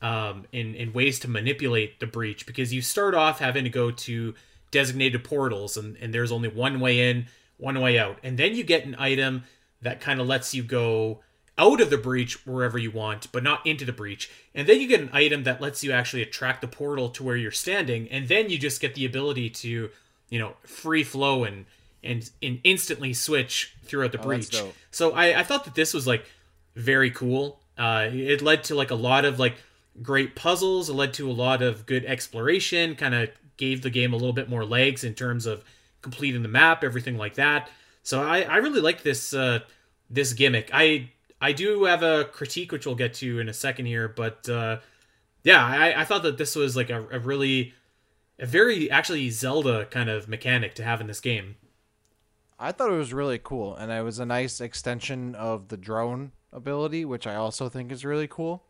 um, in in ways to manipulate the breach because you start off having to go to designated portals and, and there's only one way in, one way out, and then you get an item that kind of lets you go out of the breach wherever you want, but not into the breach. And then you get an item that lets you actually attract the portal to where you're standing, and then you just get the ability to, you know, free flow and and, and instantly switch throughout the Oh, breach. So I, I thought that this was like very cool. Uh, it led to like a lot of like great puzzles. It led to a lot of good exploration. Kind of gave the game a little bit more legs in terms of completing the map, everything like that. So I, I really like this uh, this gimmick. I I do have a critique which we'll get to in a second here, but uh, yeah, I, I thought that this was like a, a really a very actually Zelda kind of mechanic to have in this game. I thought it was really cool, and it was a nice extension of the drone ability, which I also think is really cool,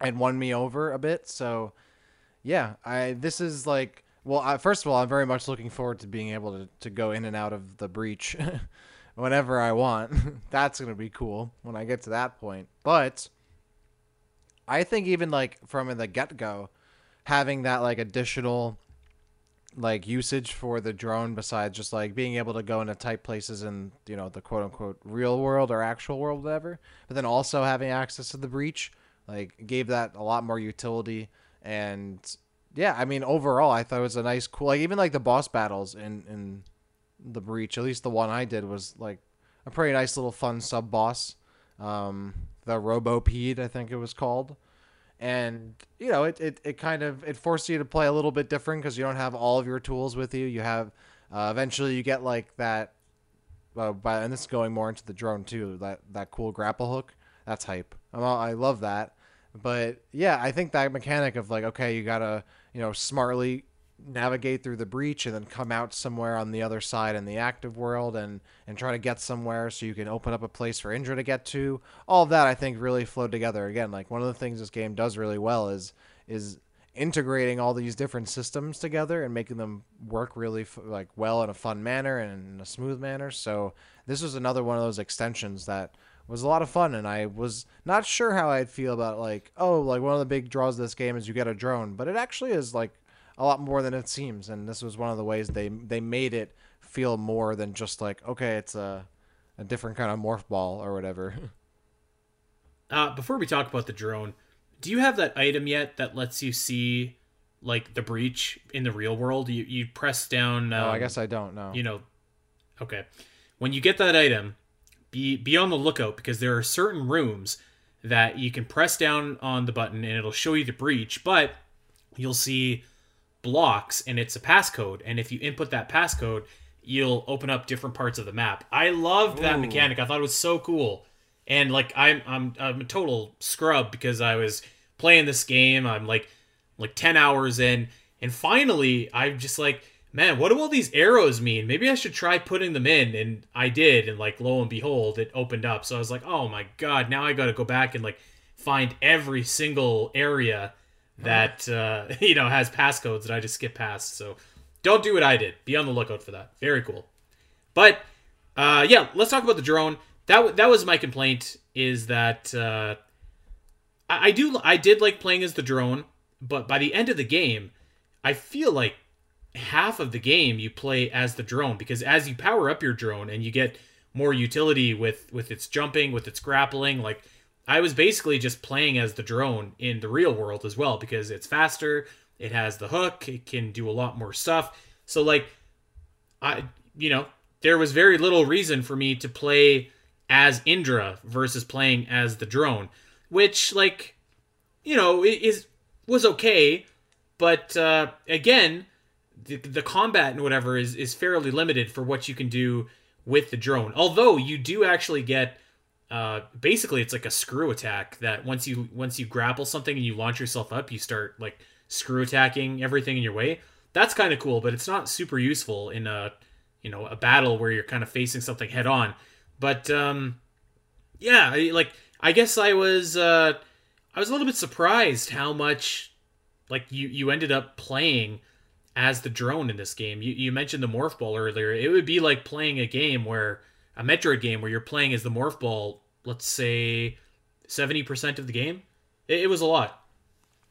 and won me over a bit. So, yeah, I this is like well, I, first of all, I'm very much looking forward to being able to to go in and out of the breach whenever I want. That's gonna be cool when I get to that point. But I think even like from the get go, having that like additional like usage for the drone besides just like being able to go into tight places in you know the quote unquote real world or actual world whatever but then also having access to the breach like gave that a lot more utility and yeah i mean overall i thought it was a nice cool like even like the boss battles in in the breach. At least the one i did was like a pretty nice little fun sub boss. Um the robopede i think it was called. And you know it, it, it kind of it forced you to play a little bit different because you don't have all of your tools with you. You have uh, eventually you get like that uh, by, and this is going more into the drone too that that cool grapple hook. That's hype. I'm, i love that. But yeah i think that mechanic of like okay you gotta you know smartly navigate through the breach and then come out somewhere on the other side in the active world and and try to get somewhere so you can open up a place for Indra to get to. All of that I think really flowed together. Again, like one of the things this game does really well is is integrating all these different systems together and making them work really f- like well in a fun manner and in a smooth manner. So this was another one of those extensions that was a lot of fun and I was not sure how I'd feel about like oh like one of the big draws of this game is you get a drone, but it actually is like a lot more than it seems, and this was one of the ways they they made it feel more than just like okay, it's a a different kind of morph ball or whatever. Uh, before we talk about the drone, do you have that item yet that lets you see like the breach in the real world? You you press down. Um, oh, I guess I don't know. You know, okay. When you get that item, be be on the lookout because there are certain rooms that you can press down on the button and it'll show you the breach, but you'll see blocks and it's a passcode. And if you input that passcode, you'll open up different parts of the map. I loved that Ooh. mechanic. I thought it was so cool. And like I'm I'm I'm a total scrub because I was playing this game. I'm like like 10 hours in and finally I'm just like man, what do all these arrows mean? Maybe I should try putting them in. And I did. And like, lo and behold, it opened up. So I was like, oh my God, now I got to go back and like find every single area that, uh, you know, has passcodes that I just skip past. So don't do what I did. Be on the lookout for that. Very cool. But, uh, yeah, let's talk about the drone. That, w- that was my complaint is that, uh, I, I do, I did like playing as the drone, but by the end of the game, I feel like half of the game you play as the drone because as you power up your drone and you get more utility with with its jumping with its grappling like i was basically just playing as the drone in the real world as well because it's faster it has the hook it can do a lot more stuff so like i you know there was very little reason for me to play as indra versus playing as the drone which like you know is was okay but uh again the, the combat and whatever is is fairly limited for what you can do with the drone. Although you do actually get uh, basically it's like a screw attack that once you once you grapple something and you launch yourself up, you start like screw attacking everything in your way. That's kind of cool, but it's not super useful in a you know a battle where you're kind of facing something head on. But um, yeah, I, like I guess I was uh, I was a little bit surprised how much like you you ended up playing as the drone in this game. You, you mentioned the morph ball earlier. It would be like playing a game where a Metroid game where you're playing as the morph ball. Let's say seventy percent of the game. It, it, was a lot.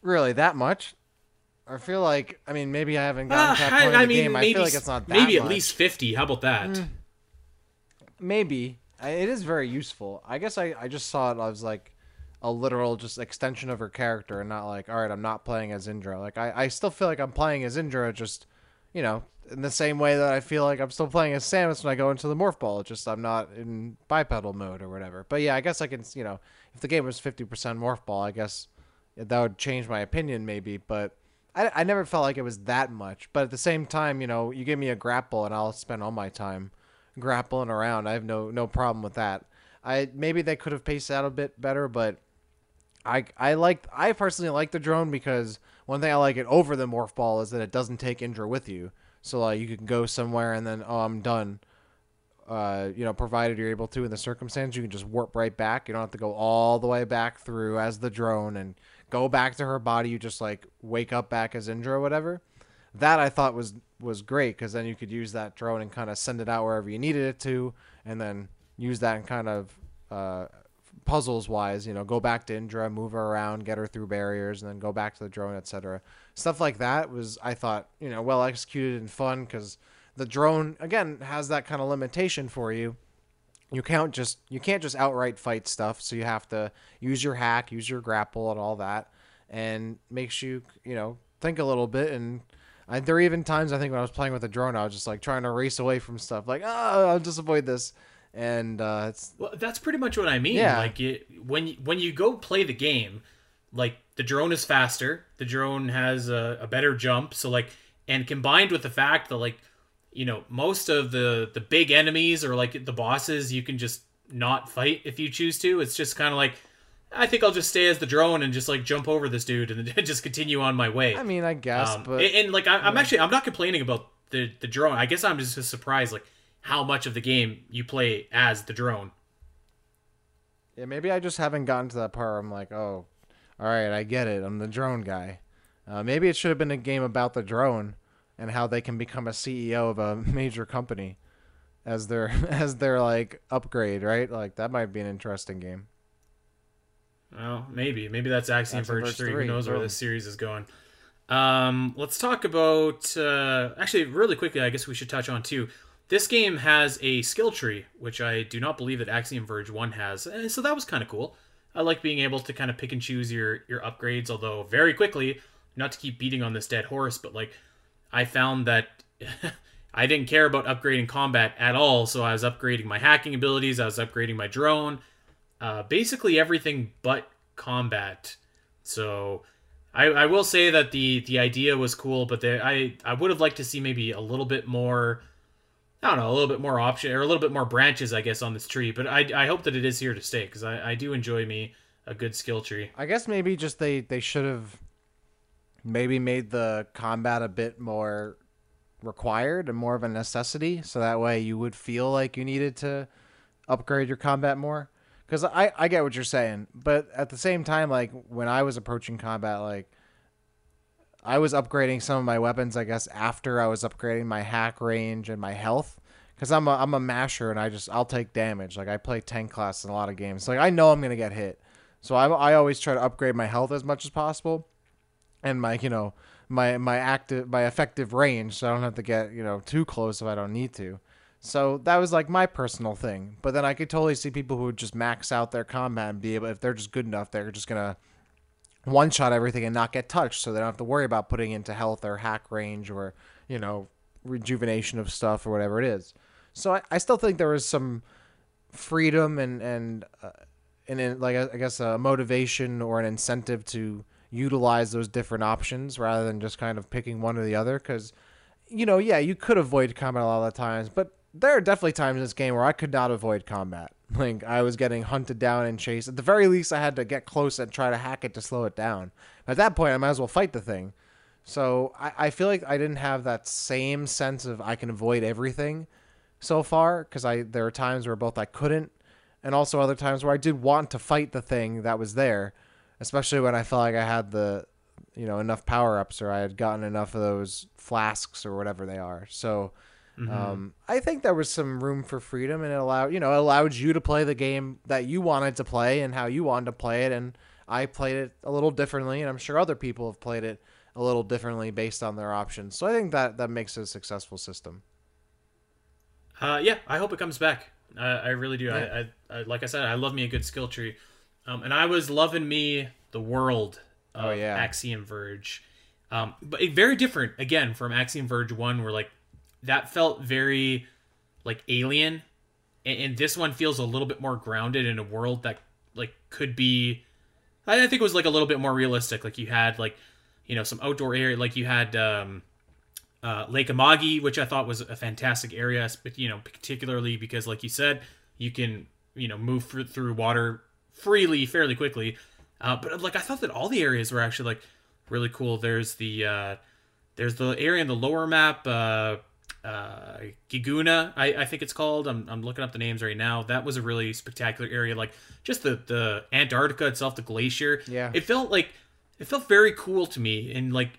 Really, that much? I feel like I mean maybe I haven't gotten uh, to that point I, I mean, game. Maybe, I feel like it's not maybe much. Maybe at least fifty. How about that? Mm, maybe it is very useful. I guess I I just saw it. I was like a literal just extension of her character and not like all right i'm not playing as indra like i, I still feel like i'm playing as indra just you know in the same way that i feel like i'm still playing as samus when i go into the morph ball it's just i'm not in bipedal mode or whatever. But yeah i guess i can you know if the game was 50% morph ball i guess that would change my opinion maybe but I, I never felt like it was that much. But at the same time you know you give me a grapple and i'll spend all my time grappling around. I have no no problem with that. I maybe they could have paced out a bit better, but I I like I personally like the drone because one thing I like it over the morph ball is that it doesn't take Indra with you. So like you can go somewhere and then oh I'm done. Uh, you know, provided you're able to in the circumstance, you can just warp right back. You don't have to go all the way back through as the drone and go back to her body. You just like wake up back as Indra or whatever. That I thought was was great because then you could use that drone and kind of send it out wherever you needed it to, and then use that and kind of uh, puzzles wise, you know, go back to Indra, move her around, get her through barriers, and then go back to the drone, etc. Stuff like that was, I thought, you know, well executed and fun because the drone again has that kind of limitation for you. You can't just you can't just outright fight stuff, so you have to use your hack, use your grapple, and all that, and makes you you know think a little bit. And I, there are even times I think when I was playing with the drone, I was just like trying to race away from stuff, like oh, I'll just avoid this and uh, it's well, that's pretty much what I mean. Yeah. Like it, when when you go play the game, like the drone is faster. The drone has a, a better jump. So like, and combined with the fact that like, you know, most of the the big enemies or like the bosses, you can just not fight if you choose to. It's just kind of like. I think I'll just stay as the drone and just like jump over this dude and just continue on my way. I mean, I guess, um, but and, and like I, am actually I'm not complaining about the the drone. I guess I'm just surprised like how much of the game you play as the drone. Yeah, maybe I just haven't gotten to that part. Where I'm like, oh, all right, I get it. I'm the drone guy. Uh, maybe it should have been a game about the drone and how they can become a CEO of a major company as their as their like upgrade, right? Like that might be an interesting game. Well, maybe maybe that's Axiom, Verge, Verge 3. 3. Who knows where this series is going? Um, let's talk about uh, actually really quickly. I guess we should touch on too. This game has a skill tree, which I do not believe that Axiom Verge One has, and so that was kind of cool. I like being able to kind of pick and choose your your upgrades. Although very quickly, not to keep beating on this dead horse, but like I found that I didn't care about upgrading combat at all. So I was upgrading my hacking abilities. I was upgrading my drone, uh, basically everything but combat. So I, I will say that the the idea was cool, but the, I I would have liked to see maybe a little bit more. I don't know, a little bit more option or a little bit more branches, I guess, on this tree. But I, I hope that it is here to stay because I, I do enjoy me a good skill tree. I guess maybe just they they should have maybe made the combat a bit more required and more of a necessity, so that way you would feel like you needed to upgrade your combat more. Because I I get what you're saying, but at the same time, like when I was approaching combat, like I was upgrading some of my weapons, I guess, after I was upgrading my hack range and my health. Because I'm a, I'm a masher and I just, I'll take damage. Like, I play tank class in a lot of games. Like, I know I'm going to get hit. So I, I always try to upgrade my health as much as possible. And my, you know, my, my active, my effective range. So I don't have to get, you know, too close if I don't need to. So that was like my personal thing. But then I could totally see people who would just max out their combat and be able, if they're just good enough, they're just going to one shot everything and not get touched so they don't have to worry about putting into health or hack range or you know rejuvenation of stuff or whatever it is. So i, I still think there is some freedom and and uh, and in, like i guess a motivation or an incentive to utilize those different options rather than just kind of picking one or the other because you know yeah you could avoid combat a lot of times but there are definitely times in this game where i could not avoid combat like I was getting hunted down and chased. At the very least, I had to get close and try to hack it to slow it down. At that point, I might as well fight the thing. So I, I feel like I didn't have that same sense of I can avoid everything so far because I there are times where both I couldn't and also other times where I did want to fight the thing that was there, especially when I felt like I had the you know enough power ups or I had gotten enough of those flasks or whatever they are. So Mm-hmm. Um, I think there was some room for freedom, and it allowed you know it allowed you to play the game that you wanted to play and how you wanted to play it. And I played it a little differently, and I'm sure other people have played it a little differently based on their options. So I think that that makes it a successful system. Uh, yeah, I hope it comes back. I, I really do. Yeah. I, I, I, like I said, I love me a good skill tree, um, and I was loving me the world of oh, yeah. Axiom Verge. Um, but very different again from Axiom Verge One, where like that felt very like alien. And, and, this one feels a little bit more grounded in a world that like could be i think it was like a little bit more realistic. Like you had like you know some outdoor area like you had um uh, lake amagi which i thought was a fantastic area but you know particularly because like you said you can you know move through, water freely fairly quickly. Uh, but like i thought that all the areas were actually like really cool. There's the uh there's the area in the lower map uh uh, Giguna, I, I think it's called. I'm, I'm looking up the names right now. That was a really spectacular area. Like just the, the Antarctica itself, the glacier. Yeah. It felt like, it felt very cool to me. And like,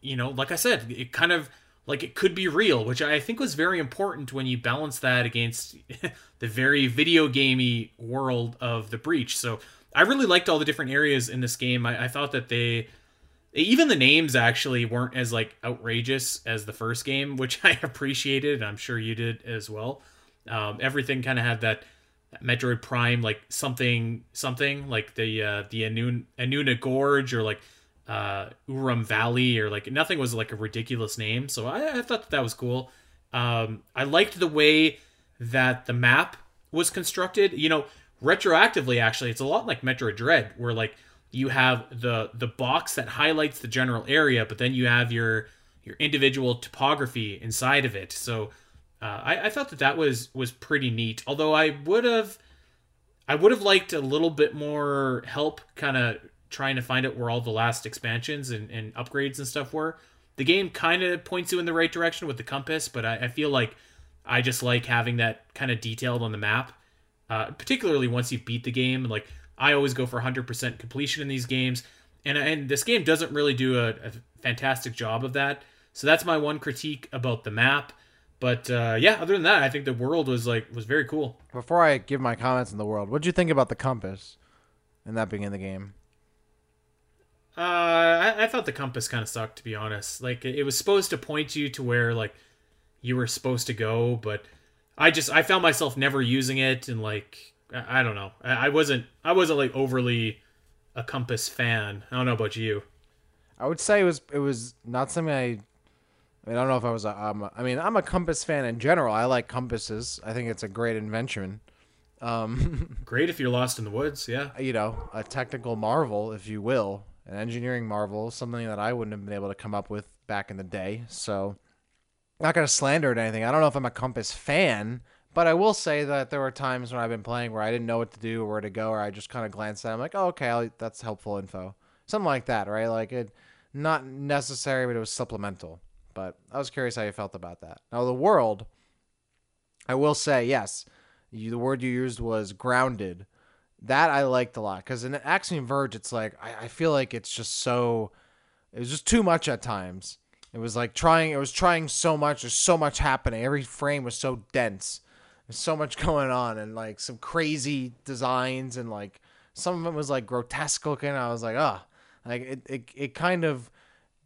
you know, like I said, it kind of like it could be real, which I think was very important when you balance that against the very video gamey world of the breach. So I really liked all the different areas in this game. I, I thought that they even the names actually weren't as like outrageous as the first game, which I appreciated, and I'm sure you did as well. Um, everything kind of had that, Metroid Prime like something something like the uh, the Anun- Annuna Gorge or like uh, Uhrum Valley or like nothing was like a ridiculous name. So I, I thought that, that was cool. Um, I liked the way that the map was constructed. You know, retroactively, actually, it's a lot like Metroid Dread, where like you have the the box that highlights the general area, but then you have your your individual topography inside of it. So uh, I, I thought that that was was pretty neat. Although I would have I would have liked a little bit more help, kind of trying to find out where all the last expansions and, and upgrades and stuff were. The game kind of points you in the right direction with the compass, but I, I feel like I just like having that kind of detailed on the map, uh, particularly once you beat the game. Like I always go for 100% completion in these games, and and this game doesn't really do a, a fantastic job of that. So that's my one critique about the map. But uh, yeah, other than that, I think the world was like was very cool. Before I give my comments on the world, what did you think about the compass and that being in the game? Uh, I, I thought the compass kind of sucked to be honest. Like it was supposed to point you to where like you were supposed to go, but I just I found myself never using it and like I, don't know. I, wasn't I wasn't like overly a compass fan. I don't know about you. I would say it was it was not something I. I mean, I don't know if I was a. I mean, I'm a compass fan in general. I like compasses. I think it's a great invention. Um, Great if you're lost in the woods. Yeah. you know, a technical marvel, if you will, an engineering marvel, something that I wouldn't have been able to come up with back in the day. So, not gonna slander it or anything. I don't know if I'm a compass fan, but I will say that there were times when I've been playing where I didn't know what to do or where to go, or I just kind of glanced at. it. I'm like, oh, okay, I'll, that's helpful info, something like that, right? Like it, not necessary, but it was supplemental. But I was curious how you felt about that. Now the world, I will say yes. You, the word you used was grounded. That I liked a lot because in Axiom Verge, it's like I, I feel like it's just so. It was just too much at times. It was like trying. It was trying so much. There's so much happening. Every frame was so dense. There's so much going on and like some crazy designs and like some of it was like grotesque looking. I was like, ah, like it, it, it kind of,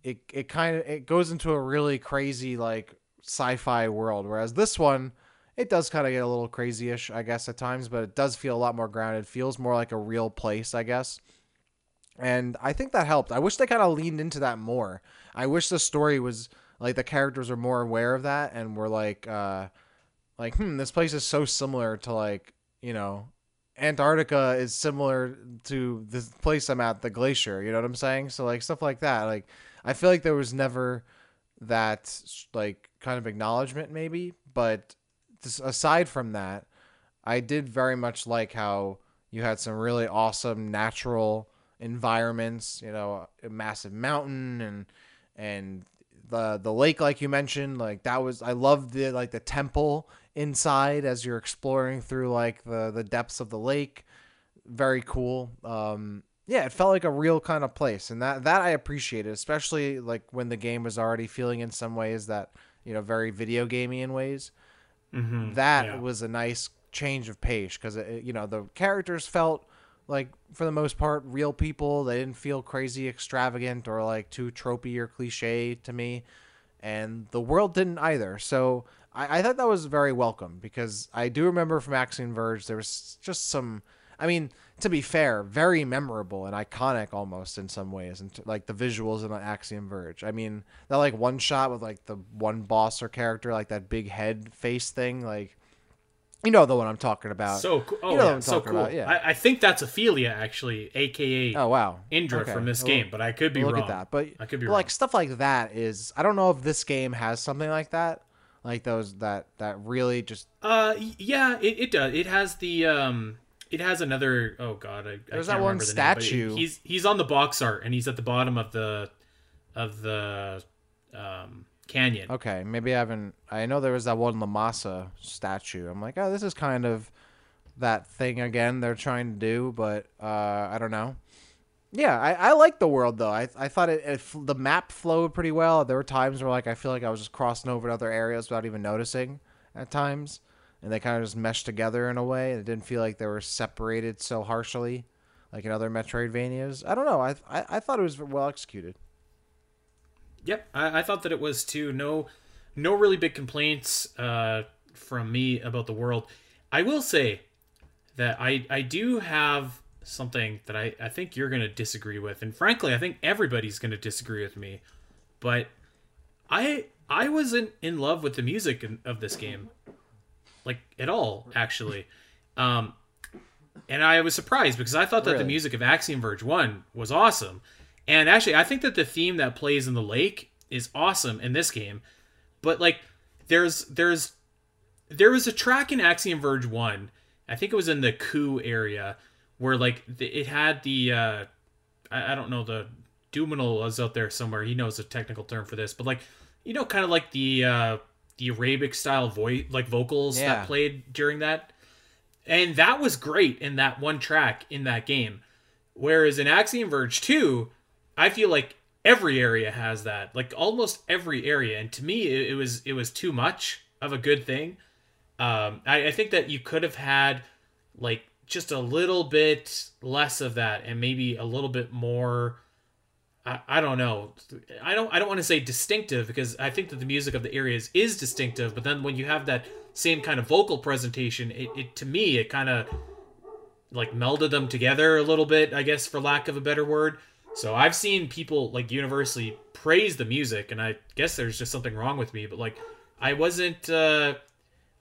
it, it kind of, it goes into a really crazy like sci-fi world. Whereas this one, it does kind of get a little crazy-ish, I guess, at times, but it does feel a lot more grounded. Feels more like a real place, I guess. And I think that helped. I wish they kind of leaned into that more. I wish the story was like the characters were more aware of that and were like, uh, like, hmm, this place is so similar to like, you know, Antarctica is similar to the place I'm at, the glacier. You know what I'm saying? So like stuff like that. Like, I feel like there was never that like kind of acknowledgement, maybe. But aside from that, I did very much like how you had some really awesome natural environments. You know, a massive mountain and and the the lake, like you mentioned, like that was I loved the like the temple inside as you're exploring through like the the depths of the lake. Very cool. Um, yeah, it felt like a real kind of place, and that that I appreciated, especially like when the game was already feeling in some ways that you know very video gamey in ways. Mm-hmm. That Yeah. was a nice change of pace because you know the characters felt like for the most part real people. They didn't feel crazy extravagant or like too tropey or cliche to me, and the world didn't either. So I, I thought that was very welcome because I do remember from Axiom Verge there was just some. I mean, to be fair, very memorable and iconic almost in some ways, and like the visuals in Axiom Verge. I mean, that like one shot with like the one boss or character, like that big head face thing, like you know the one I'm talking about. So cool. Oh, You know yeah, so cool. about, yeah. I, I think that's Ophelia, actually, aka oh wow, Indra Okay. from this Well, game, but I could be look wrong. at that. But I could be but, wrong. like stuff like that is I don't know if this game has something like that, like those that that really just Uh, yeah, it, it does. It has the um, it has another. Oh god, I, I There's can't that one the name, statue. he's he's on the box art, and he's at the bottom of the of the um canyon. okay. Maybe I haven't. I know there was that one Lamasa statue. I'm like, oh, this is kind of that thing again they're trying to do, but uh, I don't know. Yeah, I, I like the world though. I, I thought it, it the map flowed pretty well. There were times where like I feel like I was just crossing over to other areas without even noticing at times, and they kind of just meshed together in a way. It didn't feel like they were separated so harshly, like in other Metroidvanias. I don't know. I I, I thought it was well executed. Yep, I, I thought that it was too. No, no really big complaints uh, from me about the world. I will say that I I do have something that I I think you're gonna disagree with, and frankly, I think everybody's gonna disagree with me. But I I wasn't in love with the music in, of this game, like at all, actually. Um, and I was surprised because I thought that the music of Axiom Verge One was awesome, and actually I think that the theme that plays in the lake is awesome in this game. But like, there's there's there was a track in Axiom Verge One, I think it was in the Kur area, where like it had the uh, I, I don't know the Duminal is out there somewhere. He knows a technical term for this, but like you know, kind of like the uh, the Arabic style voice like vocals Yeah. that played during that and that was great in that one track in that game. Whereas in Axiom Verge 2, I feel like every area has that, like almost every area. And to me, it, it was it was too much of a good thing. Um, I, I think that you could have had like just a little bit less of that, and maybe a little bit more I, I don't know. I don't I don't want to say distinctive because I think that the music of the areas is distinctive, but then when you have that same kind of vocal presentation, it, it to me it kind of like melded them together a little bit, I guess for lack of a better word. So I've seen people like universally praise the music, and I guess there's just something wrong with me, but like I wasn't uh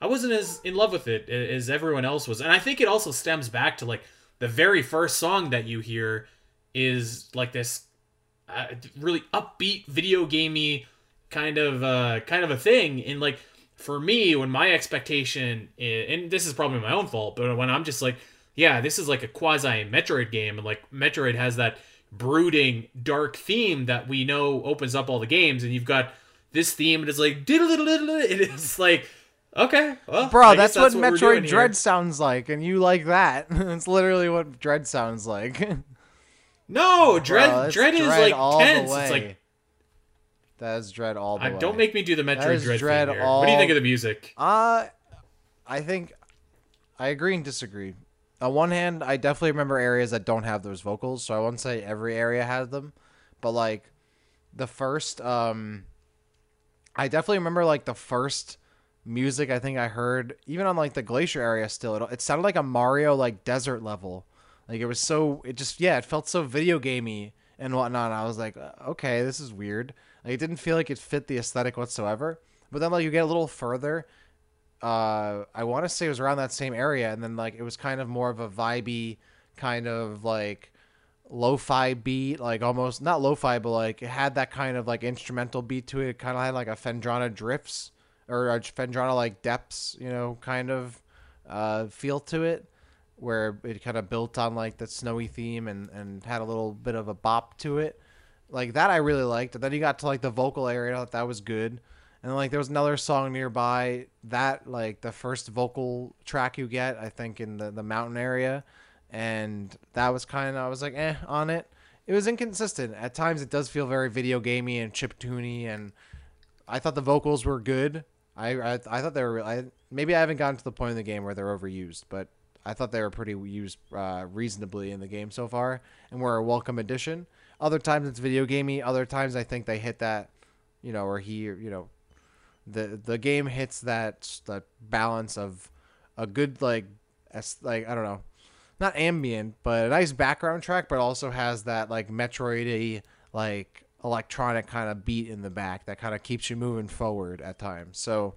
I wasn't as in love with it as everyone else was. And I think it also stems back to like the very first song that you hear is like this uh, really upbeat video gamey kind of uh kind of a thing and like for me when my expectation is, and this is probably my own fault but when i'm just like yeah this is like a quasi metroid game and like metroid has that brooding dark theme that we know opens up all the games and you've got this theme and it's like it is like okay well bro that's, that's, what, what metroid dread here. sounds like and you like that it's literally what dread sounds like No, Dread Bro, Dread is like tense. It's like that is Dread all the I, way. Don't make me do the Metroid Dread, Dread thing here. All... What do you think of the music? Uh I think I agree and disagree. On one hand, I definitely remember areas that don't have those vocals, so I won't say every area has them, but like the first um I definitely remember like the first music I think I heard even on like the glacier area still it, it sounded like a Mario like desert level like it was so it just yeah, it felt so video gamey and whatnot. I was like, uh, okay, this is weird. Like it didn't feel like it fit the aesthetic whatsoever. But then like you get a little further, uh, I want to say it was around that same area, and then like it was kind of more of a vibey kind of like lo-fi beat, like almost not lo-fi, but like it had that kind of like instrumental beat to it. It kind of had like a Phendrana drifts or a Phendrana like depths, you know, kind of uh, feel to it where it kind of built on like the snowy theme and, and had a little bit of a bop to it. Like that I really liked. And then you got to like the vocal area, I thought that was good. And like there was another song nearby that like the first vocal track you get, I think in the, the mountain area. And that was kind of I was like, eh, on it. It was inconsistent. At times it does feel very video gamey and chip tuney and I thought the vocals were good. I, I, I thought they were I, maybe I haven't gotten to the point in the game where they're overused, but I thought they were pretty used uh, reasonably in the game so far, and were a welcome addition. Other times it's video gamey. Other times I think they hit that, you know, or he, you know, the the game hits that that balance of a good like, like I don't know, not ambient, but a nice background track, but also has that like Metroidy like electronic kind of beat in the back that kind of keeps you moving forward at times. So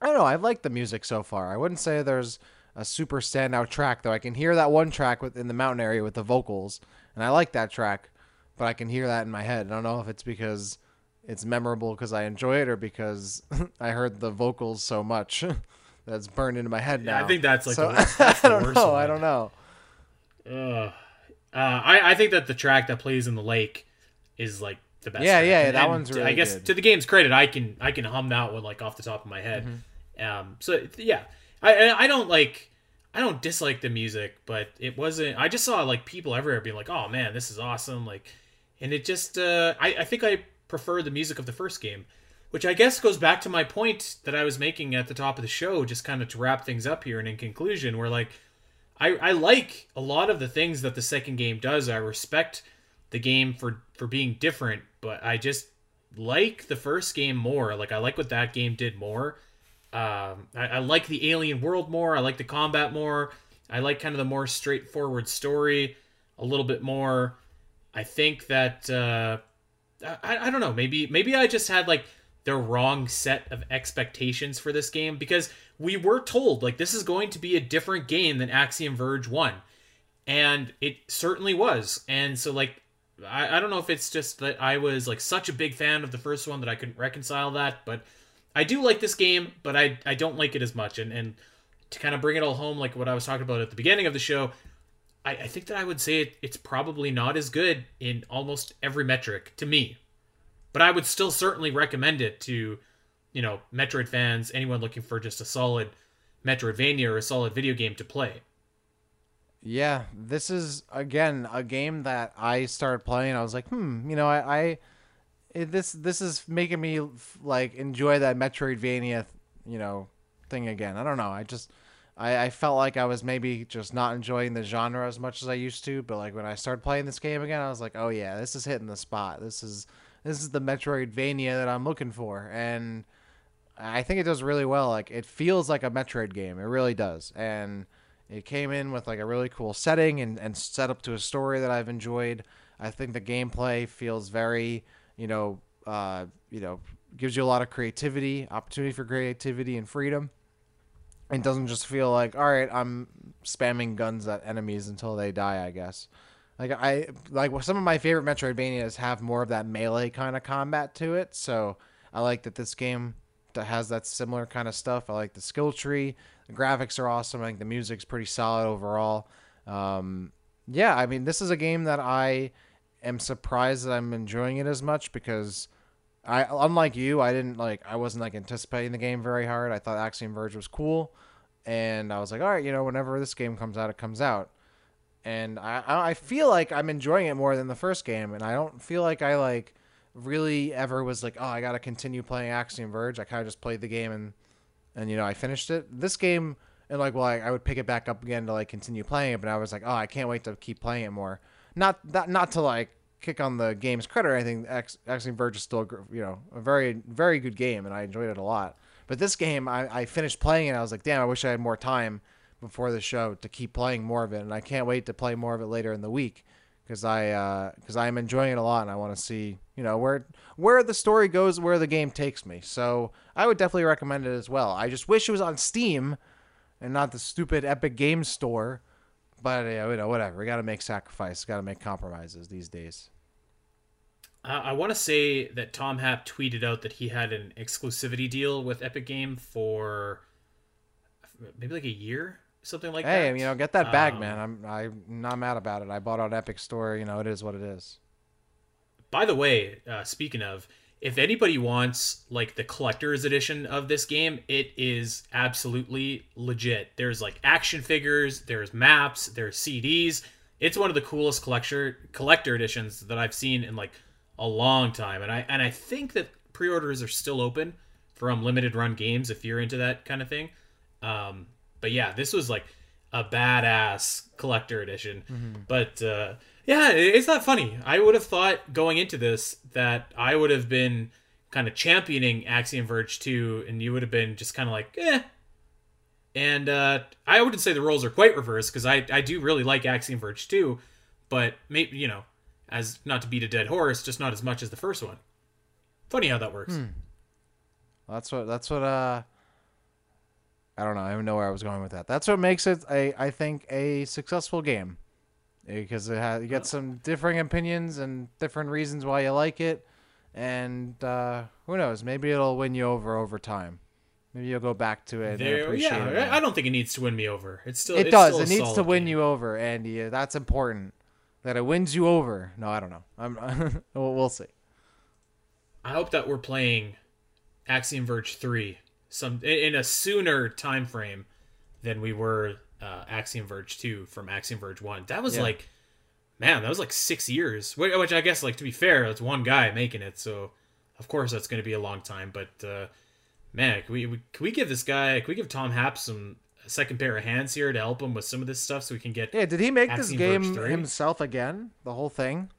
I don't know. I've liked the music so far. I wouldn't say there's a super standout track though. I can hear that one track within the mountain area with the vocals, and I like that track, but I can hear that in my head. I don't know if it's because it's memorable because I enjoy it or because I heard the vocals so much that's burned into my head now. Yeah, I think that's like so, the worst, that's I don't know. I don't know. Uh, I I think that the track that plays in the lake is like the best. Yeah, yeah, that one's really. I guess good. to the game's credit, I can I can hum that one like off the top of my head. Mm-hmm. Um, so yeah, I I don't like I don't dislike the music, but it wasn't. I just saw like people everywhere being like, "Oh man, this is awesome!" Like, and it just. Uh, I I think I prefer the music of the first game, which I guess goes back to my point that I was making at the top of the show, just kind of to wrap things up here and in conclusion, where like, I I like a lot of the things that the second game does. I respect the game for for being different, but I just like the first game more. Like I like what that game did more um, I, I, like the alien world more. I like the combat more. I like kind of the more straightforward story a little bit more. I think that uh, I, I don't know. Maybe maybe I just had like the wrong set of expectations for this game because we were told like this is going to be a different game than Axiom Verge One, and it certainly was. And so like I, I don't know if it's just that I was like such a big fan of the first one that I couldn't reconcile that, but I do like this game, but I I don't like it as much. And and to kind of bring it all home, like what I was talking about at the beginning of the show, I, I think that I would say it, it's probably not as good in almost every metric to me. But I would still certainly recommend it to, you know, Metroid fans, anyone looking for just a solid Metroidvania or a solid video game to play. Yeah, this is again a game that I started playing. I was like, hmm, you know, I, I it, this this is making me like enjoy that Metroidvania, you know, thing again. I don't know. I just I, I felt like I was maybe just not enjoying the genre as much as I used to. But like when I started playing this game again, I was like, oh yeah, this is hitting the spot. This is this is the Metroidvania that I'm looking for, and I think it does really well. Like it feels like a Metroid game. It really does, and it came in with like a really cool setting and, and set up to a story that I've enjoyed. I think the gameplay feels very, you know, uh, you know, gives you a lot of creativity, opportunity for creativity and freedom. It doesn't just feel like, all right, I'm spamming guns at enemies until they die. I guess. Like I like some of my favorite Metroidvanias have more of that melee kind of combat to it. So I like that this game that has that similar kind of stuff. I like the skill tree. The graphics are awesome. I think the music's pretty solid overall. Um, yeah, I mean, this is a game that I am surprised that I'm enjoying it as much because I, unlike you, I didn't like, I wasn't like anticipating the game very hard. I thought Axiom Verge was cool, and I was like, all right, you know, whenever this game comes out, it comes out. And I, I feel like I'm enjoying it more than the first game, and I don't feel like I like really ever was like, oh, I got to continue playing Axiom Verge. I kind of just played the game and and you know I finished it. This game and like well, I, I, would pick it back up again to like continue playing it, but I was like, oh, I can't wait to keep playing it more. Not that not to like kick on the game's credit or anything. X, Axiom Verge is still you know a very very good game, and I enjoyed it a lot. But this game, I, I finished playing it. I was like, damn, I wish I had more time before the show to keep playing more of it, and I can't wait to play more of it later in the week because I because uh, I am enjoying it a lot and I want to see you know where where the story goes, where the game takes me. So I would definitely recommend it as well. I just wish it was on Steam and not the stupid Epic Games Store. But you know, whatever. We got to make sacrifices. Got to make compromises these days. Uh, I want to say that Tom Happ tweeted out that he had an exclusivity deal with Epic Game for maybe like a year something like hey, that. Hey, you know, get that bag, um, man. I'm I'm not mad about it. I bought on Epic Store. You know, it is what it is. By the way, uh, speaking of, if anybody wants like the collector's edition of this game, it is absolutely legit. There's like action figures, there's maps, there's CDs. It's one of the coolest collector collector editions that I've seen in like a long time, and I and I think that pre-orders are still open for unlimited run games if you're into that kind of thing. Um, but yeah, this was like a badass collector edition. Mm-hmm. But uh, yeah, it's not funny. I would have thought going into this that I would have been kind of championing Axiom Verge 2, and you would have been just kind of like, eh. And uh, I wouldn't say the roles are quite reversed because I, I do really like Axiom Verge 2, but maybe, you know, as not to beat a dead horse, just not as much as the first one. Funny how that works. Hmm. That's what that's what uh I don't know. I don't know where I was going with that. That's what makes it a I think a successful game because it has you get some differing opinions and different reasons why you like it, and uh, who knows? Maybe it'll win you over over time. Maybe you'll go back to it. There, and appreciate yeah, it. I don't think it needs to win me over. It's still it it's does. Still it needs to win game. you over, Andy. That's important. That it wins you over. No, I don't know. I'm. we'll see. I hope that we're playing Axiom Verge three some in a sooner time frame than we were uh, Axiom Verge 2 from Axiom Verge 1. That was yeah. like man, that was like 6 years. Which I guess like to be fair, that's one guy making it, so of course that's going to be a long time, but uh, man, can we, we can we give this guy, can we give Tom Happ some a second pair of hands here to help him with some of this stuff so we can get Yeah, did he make Axiom this game himself again? The whole thing?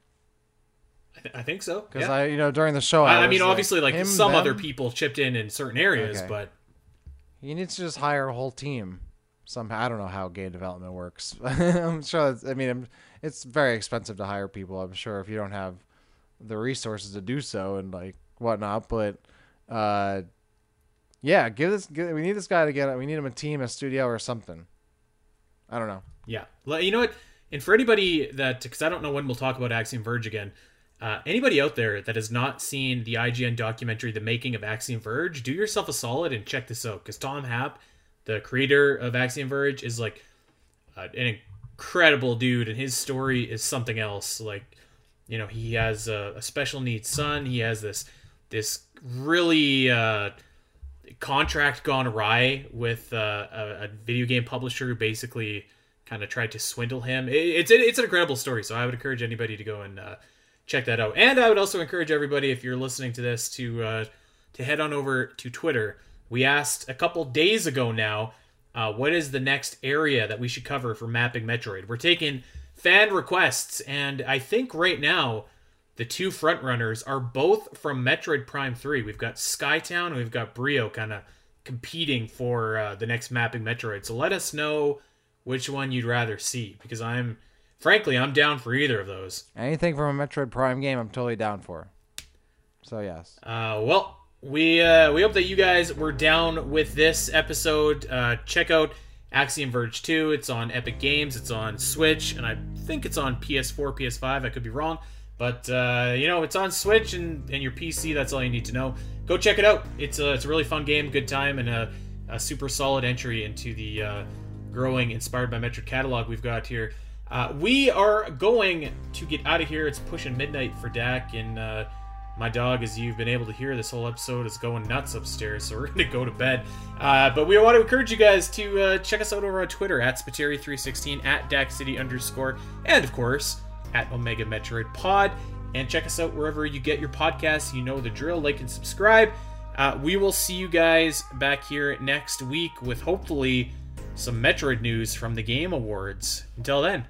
I, th- I think so. Because yeah. I, you know, during the show, I, I, mean, like, obviously, like some them? other people chipped in in certain areas, okay. but he needs to just hire a whole team. Somehow, I don't know how game development works. I'm sure. I mean, it's very expensive to hire people. I'm sure if you don't have the resources to do so and like whatnot, but uh, yeah, give this. Give, we need this guy to get. We need him a team, a studio, or something. I don't know. Yeah, you know what? And for anybody that, because I don't know when we'll talk about Axiom Verge again, uh, anybody out there that has not seen the IGN documentary, The Making of Axiom Verge, do yourself a solid and check this out because Tom Happ, the creator of Axiom Verge, is like uh, an incredible dude, and his story is something else. Like, you know, he has a, a special needs son. He has this this really uh, contract gone awry with uh, a, a, video game publisher who basically kind of tried to swindle him. It, it's it's an incredible story, so I would encourage anybody to go and uh, check that out. And I would also encourage everybody, if you're listening to this, to uh, to head on over to Twitter. We asked a couple days ago now Uh, what is the next area that we should cover for mapping Metroid? We're taking fan requests, and I think right now the two front runners are both from Metroid Prime 3. We've got Skytown and we've got Bryyo kind of competing for uh, the next mapping Metroid. So let us know which one you'd rather see because I'm frankly I'm down for either of those. Anything from a Metroid Prime game, I'm totally down for. So yes. Uh, well, we uh, we hope that you guys were down with this episode. Uh, check out Axiom Verge 2. It's on Epic Games. It's on Switch, and I think it's on PS4, PS5. I could be wrong. But uh, you know, it's on Switch and, and your PC. That's all you need to know. Go check it out. It's a it's a really fun game, good time, and a, a super solid entry into the uh, growing inspired by Metroid catalog we've got here. Uh, we are going to get out of here. It's pushing midnight for Dak, and uh, my dog, as you've been able to hear this whole episode, is going nuts upstairs. So we're going to go to bed. Uh, but we want to encourage you guys to uh, check us out over on Twitter at Spiteri316 at Dak City underscore, and of course at Omega Metroid Pod. And check us out wherever you get your podcasts. You know the drill. Like and subscribe. Uh, we will see you guys back here next week with hopefully some Metroid news from the Game Awards. Until then.